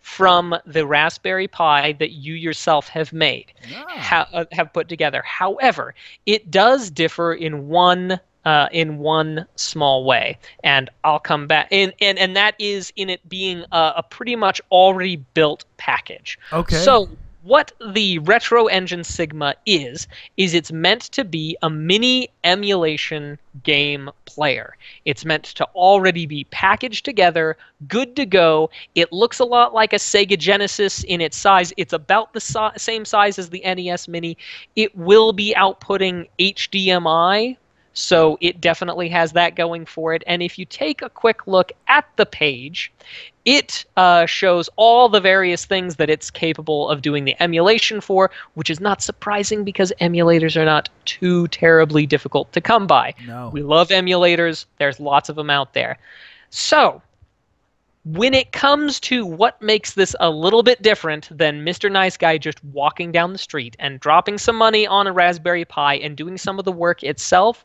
from the Raspberry Pi that you yourself have made, Ah. ha- uh, have put together. However, it does differ in one uh, in one small way, and I'll come back. And and, and that is in it being a, a pretty much already built package. Okay. So what the Retro Engine Sigma is is it's meant to be a mini emulation game player. It's meant to already be packaged together, good to go. It looks a lot like a Sega Genesis in its size. It's about the si- same size as the NES Mini. It will be outputting HDMI so it definitely has that going for it. And if you take a quick look at the page, it uh, shows all the various things that it's capable of doing the emulation for, which is not surprising because emulators are not too terribly difficult to come by. No. We love emulators, there's lots of them out there. So, when it comes to what makes this a little bit different than Mr. Nice Guy just walking down the street and dropping some money on a Raspberry Pi and doing some of the work itself,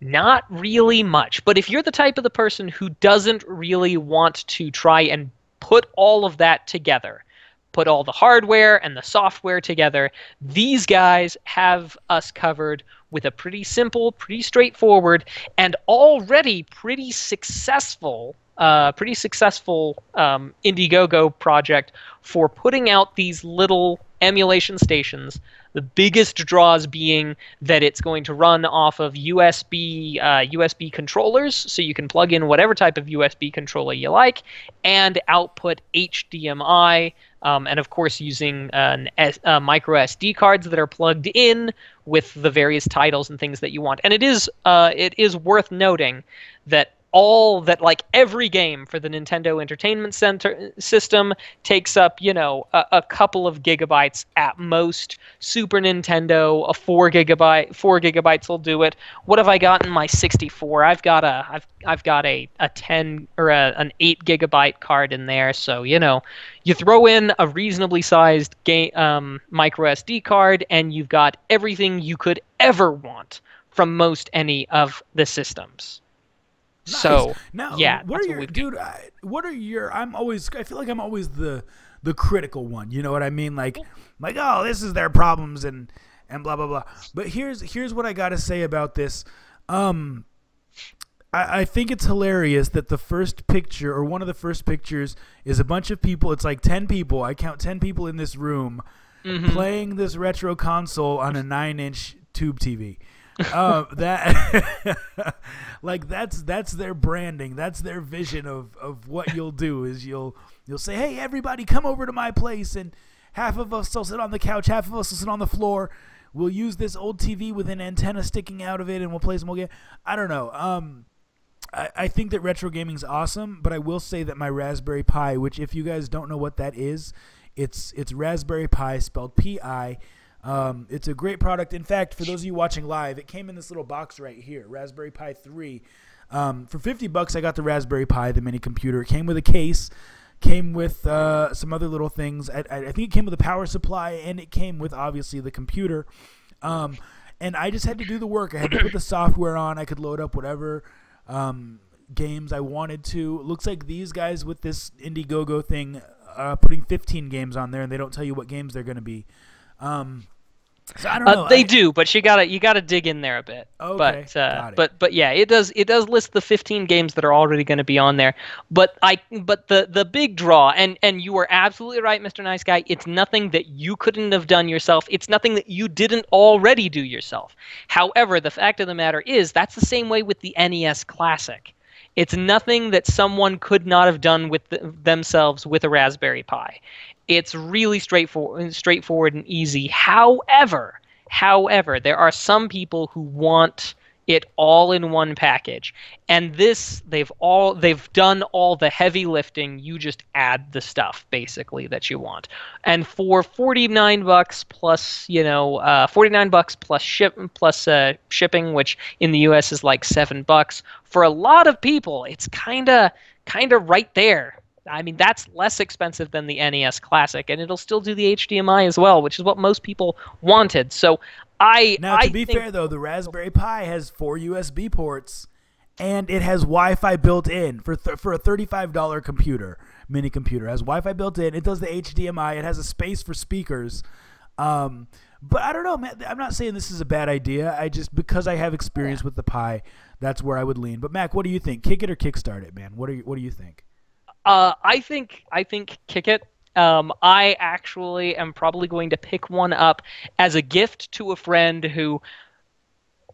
not really much. But if you're the type of the person who doesn't really want to try and put all of that together, put all the hardware and the software together, these guys have us covered with a pretty simple, pretty straightforward, and already pretty successful. Uh, pretty successful um, Indiegogo project for putting out these little emulation stations. The biggest draws being that it's going to run off of USB uh, USB controllers, so you can plug in whatever type of USB controller you like, and output HDMI, um, and of course using an S, uh, micro SD cards that are plugged in with the various titles and things that you want. And it is uh, it is worth noting that all that like every game for the Nintendo Entertainment Center system takes up, you know, a, a couple of gigabytes at most. Super Nintendo, a four gigabyte, four gigabytes will do it. What have I got in my 64? I've got a, I've, I've got a, a 10 or a, an eight gigabyte card in there. So you know, you throw in a reasonably sized game um, micro SD card, and you've got everything you could ever want from most any of the systems. So now, yeah, what are your we've dude? I, what are your? I'm always. I feel like I'm always the the critical one. You know what I mean? Like, like oh, this is their problems and and blah blah blah. But here's here's what I got to say about this. Um, I, I think it's hilarious that the first picture or one of the first pictures is a bunch of people. It's like ten people. I count ten people in this room playing this retro console on a nine inch tube TV. Uh, that like that's that's their branding. That's their vision of, of what you'll do is you'll you'll say hey everybody come over to my place and half of us will sit on the couch half of us will sit on the floor. We'll use this old tv with an antenna sticking out of it and we'll play some old game. I don't know. Um I, I think that retro gaming's awesome, but I will say that my Raspberry Pi, which if you guys don't know what that is, it's it's Raspberry Pi spelled P-I. Um, it's a great product. In fact, for those of you watching live, it came in this little box right here, Raspberry Pi 3. Um, for 50 bucks, I got the Raspberry Pi, the mini computer. It came with a case, came with uh, some other little things. I, I think it came with a power supply, and it came with obviously the computer. Um, and I just had to do the work. I had to put the software on. I could load up whatever um, games I wanted to. It looks like these guys with this Indiegogo thing, uh, putting 15 games on there, and they don't tell you what games they're going to be. Um, so I don't know. Uh, they I- do, but you gotta you gotta dig in there a bit. Okay, but uh, got it. but but yeah, it does it does list the 15 games that are already going to be on there. But I but the the big draw and and you were absolutely right, Mr. Nice Guy. It's nothing that you couldn't have done yourself. It's nothing that you didn't already do yourself. However, the fact of the matter is that's the same way with the NES Classic. It's nothing that someone could not have done with the, themselves with a Raspberry Pi. It's really straightforward, straightforward and easy. However, however, there are some people who want it all in one package. And this they've all they've done all the heavy lifting. You just add the stuff basically that you want. And for 49 bucks plus, you know, uh, 49 bucks plus ship plus uh, shipping, which in the US is like 7 bucks, for a lot of people it's kind of kind of right there. I mean, that's less expensive than the NES Classic, and it'll still do the HDMI as well, which is what most people wanted. So I Now, to I be fair though, the Raspberry Pi has four USB ports, and it has Wi-Fi built in for th- for a thirty-five dollar computer, mini computer. It has Wi-Fi built in. It does the HDMI. It has a space for speakers. Um, but I don't know, man. I'm not saying this is a bad idea. I just because I have experience with the Pi, that's where I would lean. But Mac, what do you think? Kick it or kickstart it, man? What do you What do you think? Uh, I think I think kick it. Um, I actually am probably going to pick one up as a gift to a friend who.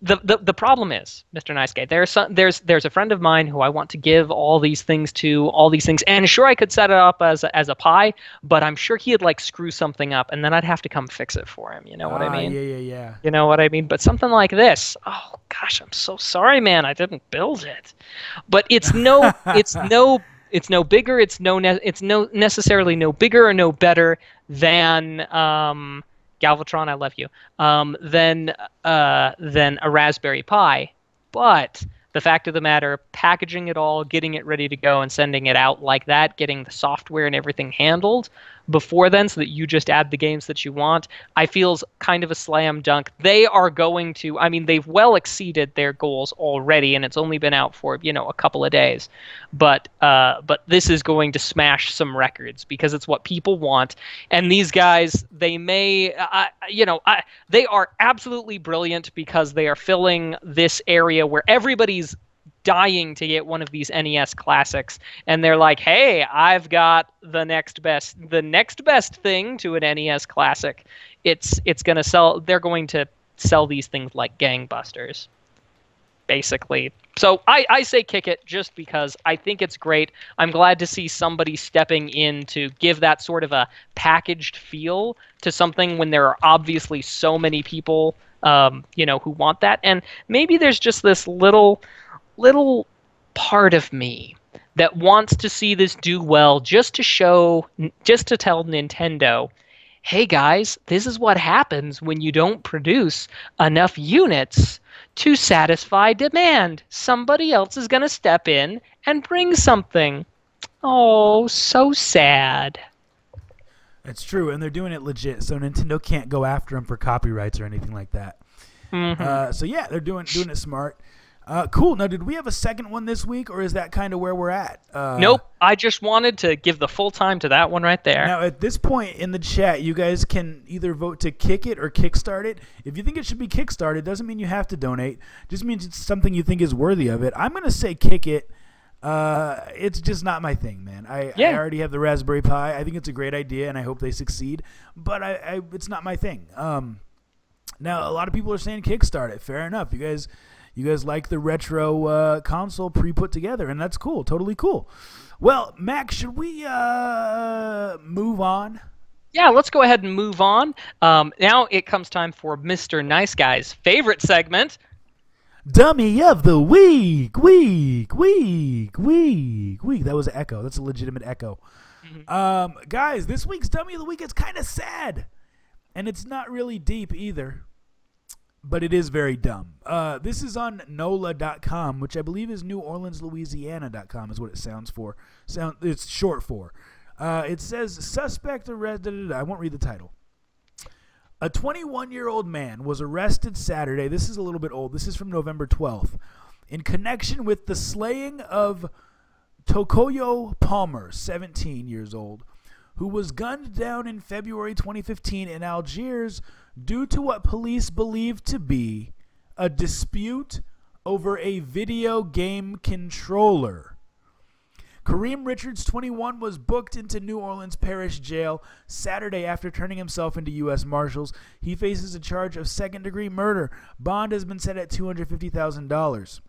The, the, the problem is, Mr. Nice Guy, there's some, there's there's a friend of mine who I want to give all these things to, all these things, and sure I could set it up as a, as a Pi, but I'm sure he'd like screw something up, and then I'd have to come fix it for him. You know what I Ah, mean? Yeah, yeah, yeah. You know what I mean? But something like this, oh gosh, I'm so sorry, man. I didn't build it. But it's no, it's no, it's no bigger. It's no, ne- it's no necessarily no bigger or no better than um, Galvatron. I love you. Um, than uh, than a Raspberry Pi. But the fact of the matter, packaging it all, getting it ready to go, and sending it out like that, getting the software and everything handled before then, so that you just add the games that you want, I feels kind of a slam dunk. They are going to, I mean, they've well exceeded their goals already, and it's only been out for you know a couple of days, but uh, but this is going to smash some records because it's what people want, and these guys, they may, you know, I, they are absolutely brilliant because they are filling this area where everybody's dying to get one of these NES classics and they're like, "Hey, I've got the next best the next best thing to an NES classic. It's it's going to sell they're going to sell these things like gangbusters." Basically. So I, I say kick it just because I think it's great. I'm glad to see somebody stepping in to give that sort of a packaged feel to something when there are obviously so many people um, you know, who want that. And maybe there's just this little little part of me that wants to see this do well just to show just to tell Nintendo hey guys this is what happens when you don't produce enough units to satisfy demand somebody else is going to step in and bring something oh so sad It's true, and they're doing it legit, so Nintendo can't go after them for copyrights or anything like that. Mhm. Uh, so yeah, they're doing doing it smart. Uh, cool. Now, did we have a second one this week, or is that kind of where we're at? Uh, nope i just wanted to give the full time to that one right there Now, at this point in the chat, you guys can either vote to kick it or kickstart it. If you think it should be kickstarted, doesn't mean you have to donate. Just means it's something you think is worthy of it. I'm gonna say kick it. Uh, it's just not my thing, man. I, I Yeah. already have the Raspberry Pi. I think it's a great idea, and I hope they succeed. But I, I it's not my thing. Um, now a lot of people are saying kickstart it. Fair enough. You guys, you guys like the retro uh, console pre put together, and that's cool. Totally cool. Well, Max, should we uh, move on? yeah, let's go ahead and move on. Um, now it comes time for Mr. Nice Guy's favorite segment. Dummy of the week, week, week, week, week. That was an echo. That's a legitimate echo. Um, guys, this week's dummy of the week is kind of sad, and it's not really deep either, but it is very dumb. Uh, this is on NOLA.com, which I believe is New Orleans, Louisiana.com, is what it sounds for. Sound it's short for. Uh, it says suspect arrested. I won't read the title. A 21 year old man was arrested Saturday. This is a little bit old. This is from November 12th. In connection with the slaying of Tokoyo Palmer, 17 years old, who was gunned down in February 2015 in Algiers due to what police believe to be a dispute over a video game controller. Kareem Richards, 21, was booked into New Orleans Parish Jail Saturday after turning himself into U.S. Marshals. He faces a charge of second degree murder. Bond has been set at $250,000.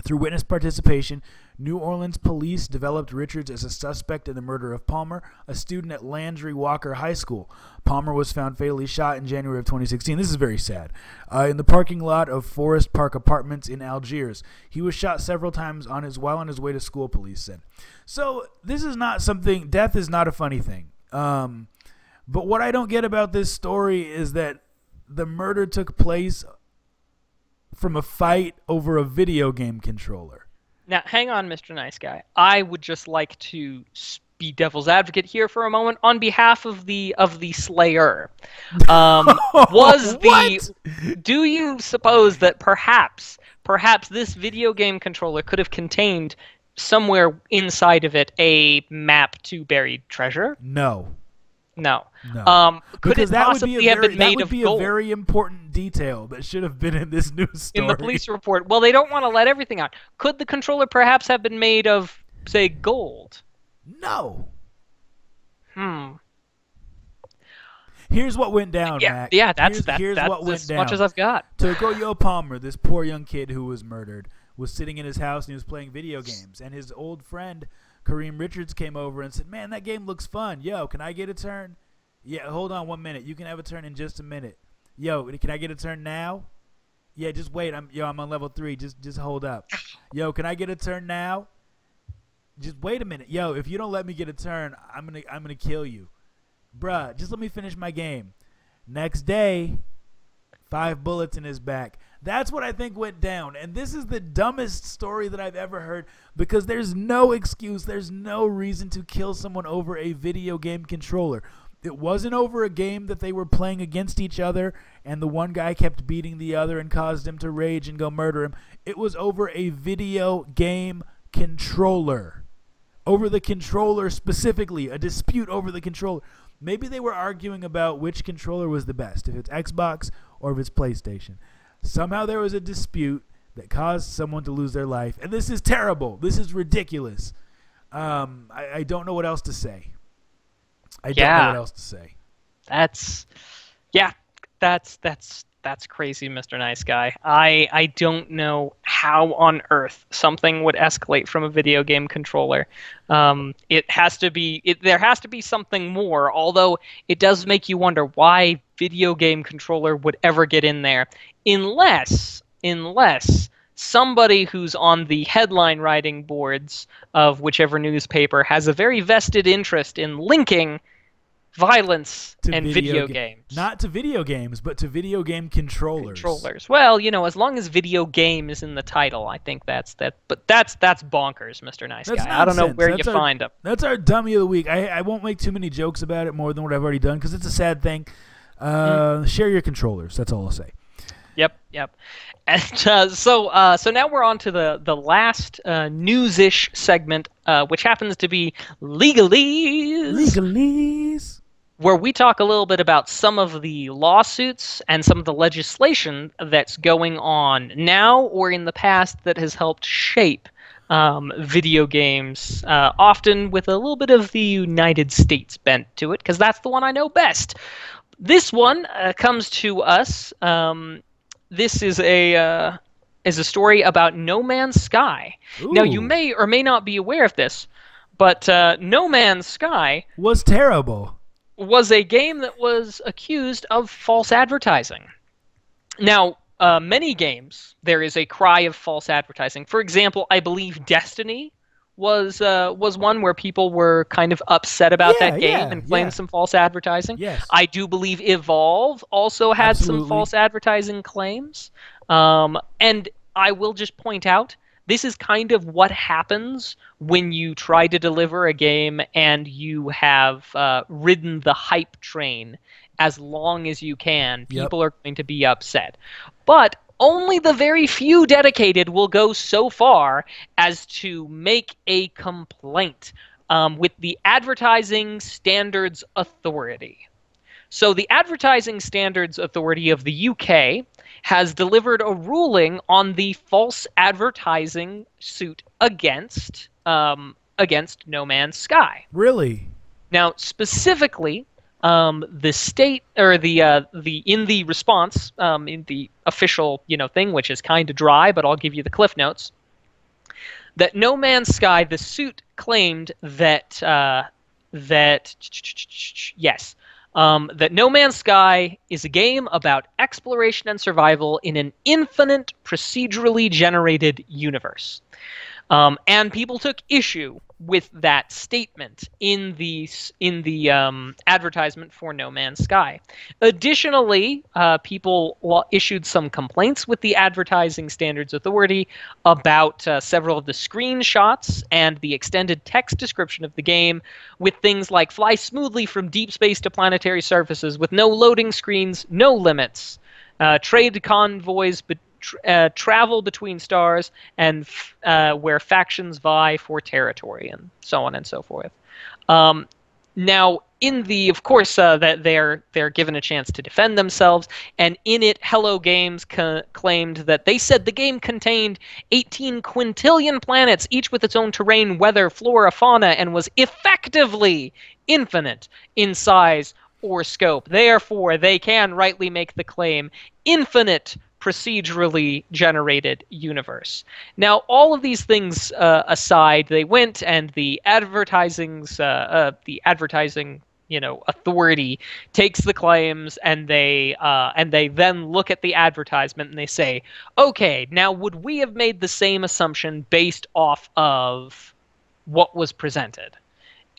Through witness participation, New Orleans police developed Richards as a suspect in the murder of Palmer, a student at Landry Walker High School. Palmer was found fatally shot in January of 2016. This is very sad. Uh, in the parking lot of Forest Park Apartments in Algiers, he was shot several times on his while on his way to school. Police said. So this is not something. Death is not a funny thing. Um, but what I don't get about this story is that the murder took place from a fight over a video game controller. Now, hang on, Mr. Nice Guy. I would just like to be devil's advocate here for a moment on behalf of the of the slayer. Um, was the do you suppose that perhaps perhaps this video game controller could have contained somewhere inside of it a map to buried treasure? No. No. No. Um, could because it that would be a have very, been that made would of be gold a very important detail that should have been in this news story. in the police report? Well, they don't want to let everything out. Could the controller perhaps have been made of, say, gold? No. Hmm. Here's what went down, Yeah, Mac. yeah. That's here's, that, here's that's what went as down. much as I've got. Tokoyo Palmer, this poor young kid who was murdered, was sitting in his house and he was playing video games. And his old friend Kareem Richards came over and said, "Man, that game looks fun. Yo, can I get a turn? Yeah, hold on one minute. You can have a turn in just a minute. Yo, can I get a turn now? Yeah, just wait. I'm yo, I'm on level three. Just just hold up. Yo, can I get a turn now? Just wait a minute. Yo, if you don't let me get a turn, I'm gonna I'm gonna kill you, bruh. Just let me finish my game. Next day, five bullets in his back. That's what I think went down. And this is the dumbest story that I've ever heard because there's no excuse, there's no reason to kill someone over a video game controller. It wasn't over a game that they were playing against each other and the one guy kept beating the other and caused him to rage and go murder him. It was over a video game controller. Over the controller specifically, a dispute over the controller. Maybe they were arguing about which controller was the best, if it's Xbox or if it's PlayStation. Somehow there was a dispute that caused someone to lose their life, and this is terrible. This is ridiculous. Um, I, I don't know what else to say. I don't know what else to say. That's yeah, that's that's that's crazy, Mr. Nice Guy. I I don't know how on earth something would escalate from a video game controller. Um, it has to be it, there has to be something more. Although it does make you wonder why video game controller would ever get in there, unless unless somebody who's on the headline writing boards of whichever newspaper has a very vested interest in linking violence and video, ga- games. Not to video games, but to video game controllers. controllers. Well, you know, as long as video game is in the title, I think that's that. But that's that's bonkers, Mr. Nice That's Guy. I don't know where That's you our- find them. That's our dummy of the week. I, I won't make too many jokes about it more than what I've already done because it's a sad thing. Uh, Mm. Share your controllers. That's all I'll say. Yep, yep. And uh, so, uh, so now we're on to the the last uh, news-ish segment, uh, which happens to be legalese, Legalese. Where we talk a little bit about some of the lawsuits and some of the legislation that's going on now or in the past that has helped shape um, video games, uh, often with a little bit of the United States bent to it, because that's the one I know best. This one uh, comes to us. Um, this is a uh, is a story about No Man's Sky. Now you may or may not be aware of this, but uh, No Man's Sky Was terrible. Was a game that was accused of false advertising. Now, uh, many games there is a cry of false advertising. For example, I believe Destiny was uh, was one where people were kind of upset about Yeah, that game yeah, and claimed yeah. some false advertising. Yes. I do believe Evolve also had some false advertising claims. Um, and I will just point out this is kind of what happens when you try to deliver a game and you have uh, ridden the hype train as long as you can. Yep. People are going to be upset. But only the very few dedicated will go so far as to make a complaint um, with the Advertising Standards Authority. So, the Advertising Standards Authority of the UK has delivered a ruling on the false advertising suit against um, against No Man's Sky. Really? Now, specifically, um, the state or the uh, the in the response um, in the official you know thing, which is kind of dry, but I'll give you the cliff notes. That No Man's Sky, the suit claimed that uh, that yes, um, that No Man's Sky is a game about exploration and survival in an infinite procedurally generated universe. Um, and people took issue with that statement in the in the um, advertisement for No Man's Sky. Additionally, uh, people issued some complaints with the Advertising Standards Authority about uh, several of the screenshots and the extended text description of the game, with things like fly smoothly from deep space to planetary surfaces with no loading screens, no limits, uh, trade convoys. Be- uh, travel between stars and uh, where factions vie for territory and so on and so forth. Um, now, in the, of course, uh, that they're they're given a chance to defend themselves, and in it, Hello Games co- claimed that they said the game contained 18 quintillion planets, each with its own terrain, weather, flora, fauna, and was effectively infinite in size or scope. Therefore, they can rightly make the claim infinite procedurally generated universe. Now, all of these things uh, aside, they went and the advertising's uh, uh, the advertising you know authority takes the claims and they uh, and they then look at the advertisement and they say, okay, now would we have made the same assumption based off of what was presented?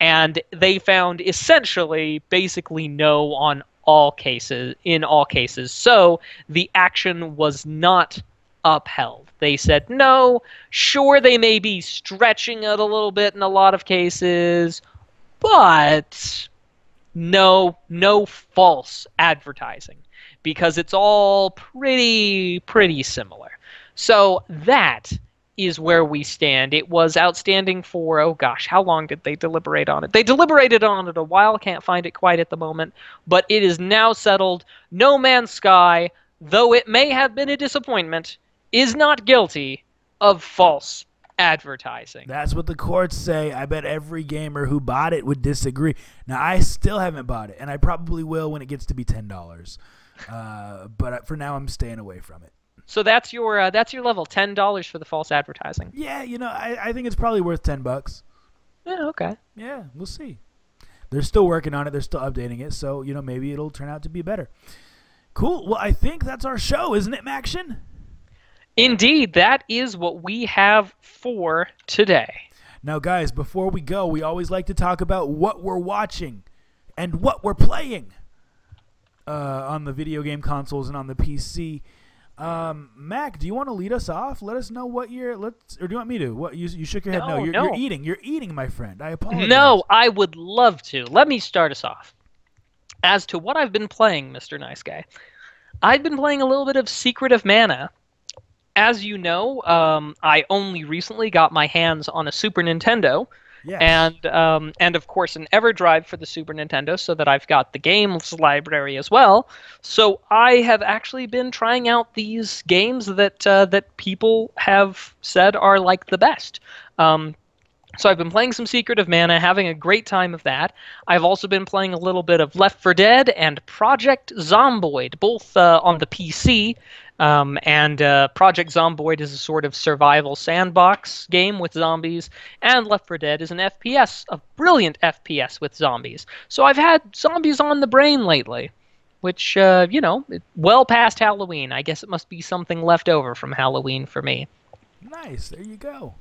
And they found essentially basically no on all cases in all cases. So the action was not upheld. They said no, sure they may be stretching it a little bit in a lot of cases, but no no false advertising because it's all pretty pretty similar. So that is where we stand. It was outstanding for, oh gosh, how long did they deliberate on it? They deliberated on it a while, can't find it quite at the moment, but it is now settled. No Man's Sky, though it may have been a disappointment, is not guilty of false advertising. That's what the courts say. I bet every gamer who bought it would disagree. Now, I still haven't bought it, and I probably will when it gets to be $10. Uh, but for now, I'm staying away from it. So that's your uh, that's your level ten dollars for the false advertising. Yeah, you know, I, I think it's probably worth ten bucks. Yeah, okay. Yeah, we'll see. They're still working on it. They're still updating it, so you know maybe it'll turn out to be better. Cool. Well, I think that's our show, isn't it, Maction? Indeed, that is what we have for today. Now, guys, before we go, we always like to talk about what we're watching and what we're playing uh, on the video game consoles and on the PC. Um, Mac, do you want to lead us off? Let us know what you're. Let's, or do you want me to? What you, you shook your head? No, no, you're, no. you're eating. You're eating, my friend. I apologize. No, I would love to. Let me start us off. As to what I've been playing, Mr. Nice Guy, I've been playing a little bit of Secret of Mana. As you know, um, I only recently got my hands on a Super Nintendo, Yes. and um, and of course an EverDrive for the Super Nintendo, so that I've got the games library as well. So I have actually been trying out these games that uh, that people have said are like the best. Um, so I've been playing some Secret of Mana, having a great time of that. I've also been playing a little bit of Left 4 Dead and Project Zomboid, both uh, on the PC. Um, and uh, Project Zomboid is a sort of survival sandbox game with zombies, and Left 4 Dead is an FPS, a brilliant FPS with zombies. So I've had zombies on the brain lately, which, uh, you know, well past Halloween. I guess it must be something left over from Halloween for me. Nice. There you go.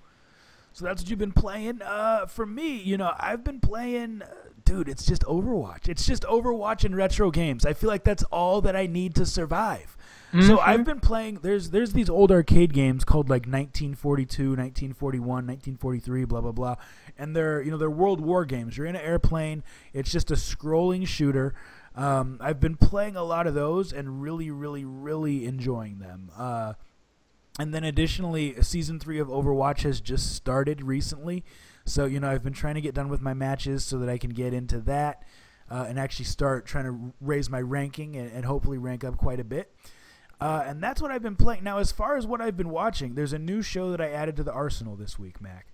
So that's what you've been playing. Uh, for me, you know, I've been playing. Uh, dude, it's just Overwatch. It's just Overwatch and retro games. I feel like that's all that I need to survive. So I've been playing. There's there's these old arcade games called like 1942, 1941, 1943, blah blah blah, and they're you know they're World War games. You're in an airplane. It's just a scrolling shooter. Um, I've been playing a lot of those and really, really, really enjoying them. Uh, and then additionally, season three of Overwatch has just started recently. So, you know, I've been trying to get done with my matches so that I can get into that uh, and actually start trying to raise my ranking and, and hopefully rank up quite a bit. Uh, and that's what I've been playing. Now, as far as what I've been watching, there's a new show that I added to the arsenal this week, Mac.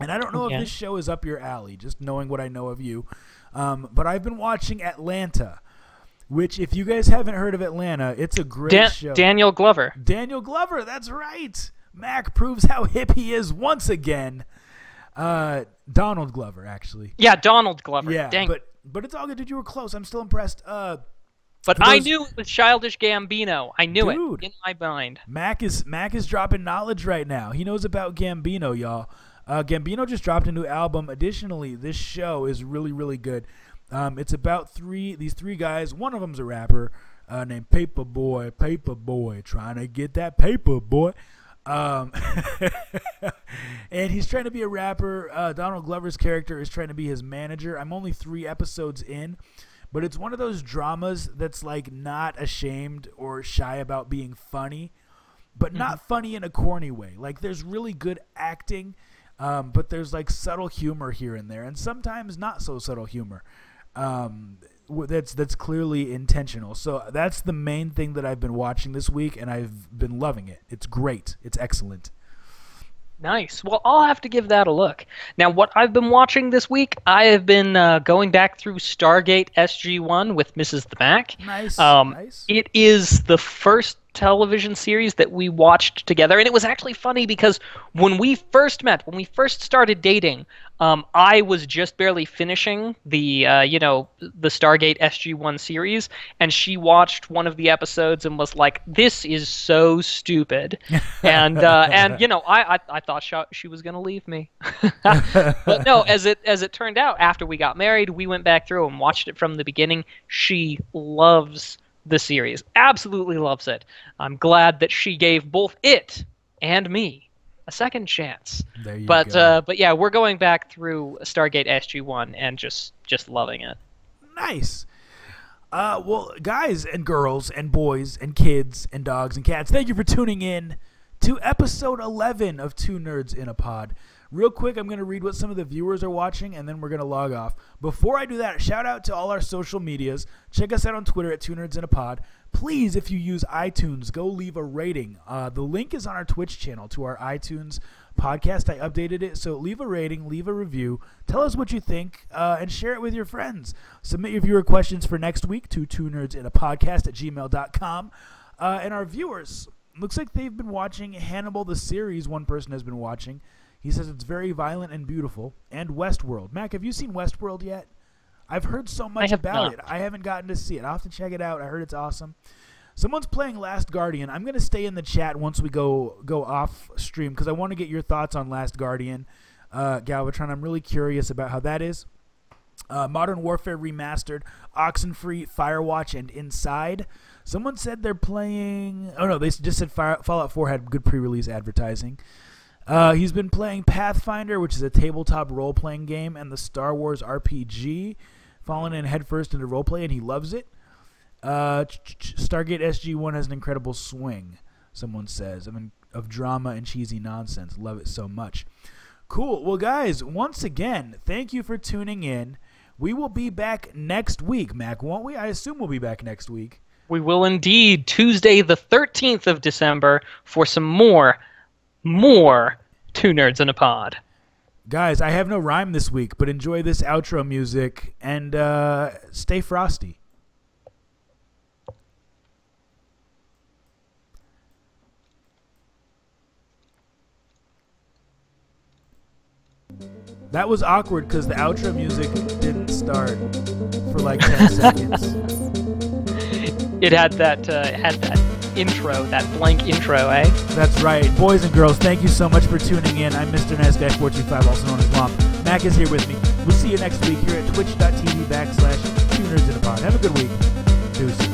And I don't know Yeah. if this show is up your alley, just knowing what I know of you. Um, but I've been watching Atlanta, which, if you guys haven't heard of Atlanta, it's a great Dan- show. Daniel Glover. Daniel Glover, that's right. Mac proves how hip he is once again. Uh, Donald Glover, actually. Yeah, Donald Glover. Yeah, Dang. but but it's all good. Dude, you were close. I'm still impressed. Uh, But For I knew it was Childish Gambino. I knew Dude. it in my mind. Mac is Mac is dropping knowledge right now. He knows about Gambino, y'all. Uh, Gambino just dropped a new album. Additionally, this show is really, really good. Um, it's about three these three guys. One of them's a rapper uh, named Paper Boi. Paper Boi, trying to get that paper, boy. Um, and he's trying to be a rapper. Uh, Donald Glover's character is trying to be his manager. I'm only three episodes in, but it's one of those dramas that's like not ashamed or shy about being funny, but not mm-hmm. funny in a corny way. Like there's really good acting, um, but there's like subtle humor here and there, and sometimes not so subtle humor. Um, that's that's clearly intentional. So that's the main thing that I've been watching this week, and I've been loving it. It's great. It's excellent. Nice. Well, I'll have to give that a look. Now, what I've been watching this week, I have been uh, going back through Stargate SG One with Mrs. the Mac. Nice. Um, nice. It is the first television series that we watched together. And it was actually funny because when we first met, when we first started dating, um, I was just barely finishing the, uh, you know, the Stargate SG-1 series, and she watched one of the episodes and was like, "This is so stupid," and uh, and you know, I I, I thought she, she was gonna leave me, but no, as it as it turned out, after we got married, we went back through and watched it from the beginning. She loves the series. Absolutely loves it. I'm glad that she gave both it and me a second chance. but uh, but yeah, we're going back through Stargate SG One and just just loving it. Nice. Uh, well, guys and girls and boys and kids and dogs and cats, thank you for tuning in to episode 11 of Two Nerds in a Pod. Real quick, I'm going to read what some of the viewers are watching, and then we're going to log off. Before I do that, shout out to all our social medias. Check us out on Twitter at Two Nerds in a Pod. Please, if you use iTunes, go leave a rating. Uh, the link is on our Twitch channel to our iTunes podcast. I updated it, so leave a rating, leave a review, tell us what you think, uh, and share it with your friends. Submit your viewer questions for next week to two nerds in a podcast at gmail.com. Uh, and our viewers, looks like they've been watching Hannibal the series. One person has been watching. He says it's very violent and beautiful. And Westworld. Mac, have you seen Westworld yet? I've heard so much about not. it. I haven't gotten to see it. I'll have to check it out. I heard it's awesome. Someone's playing Last Guardian. I'm gonna stay in the chat once we go go off stream because I want to get your thoughts on Last Guardian, uh, Galvatron. I'm really curious about how that is. Uh, Modern Warfare Remastered, Oxenfree, Firewatch, and Inside. Someone said they're playing. Oh no, they just said Fire, Fallout 4 had good pre-release advertising. Uh, he's been playing Pathfinder, which is a tabletop role playing game, and the Star Wars RPG, falling in headfirst into roleplay, and he loves it. Uh, Stargate SG 1 has an incredible swing, someone says, I mean, of drama and cheesy nonsense. Love it so much. Cool. Well, guys, once again, thank you for tuning in. We will be back next week, Mac, won't we? I assume we'll be back next week. We will indeed. Tuesday, the 13th of December, for some more more Two Nerds in a Pod. Guys, I have no rhyme this week, but enjoy this outro music and uh, stay frosty. That was awkward because the outro music didn't start for like 10 seconds. It had that, uh, it had that intro, that blank intro, eh? That's right. Boys and girls, thank you so much for tuning in. I'm Mr. Nice Guy 425, also known as Mom. Mac is here with me. We'll see you next week here at twitch.tv backslash two nerds in a pod. Have a good week. Deuces.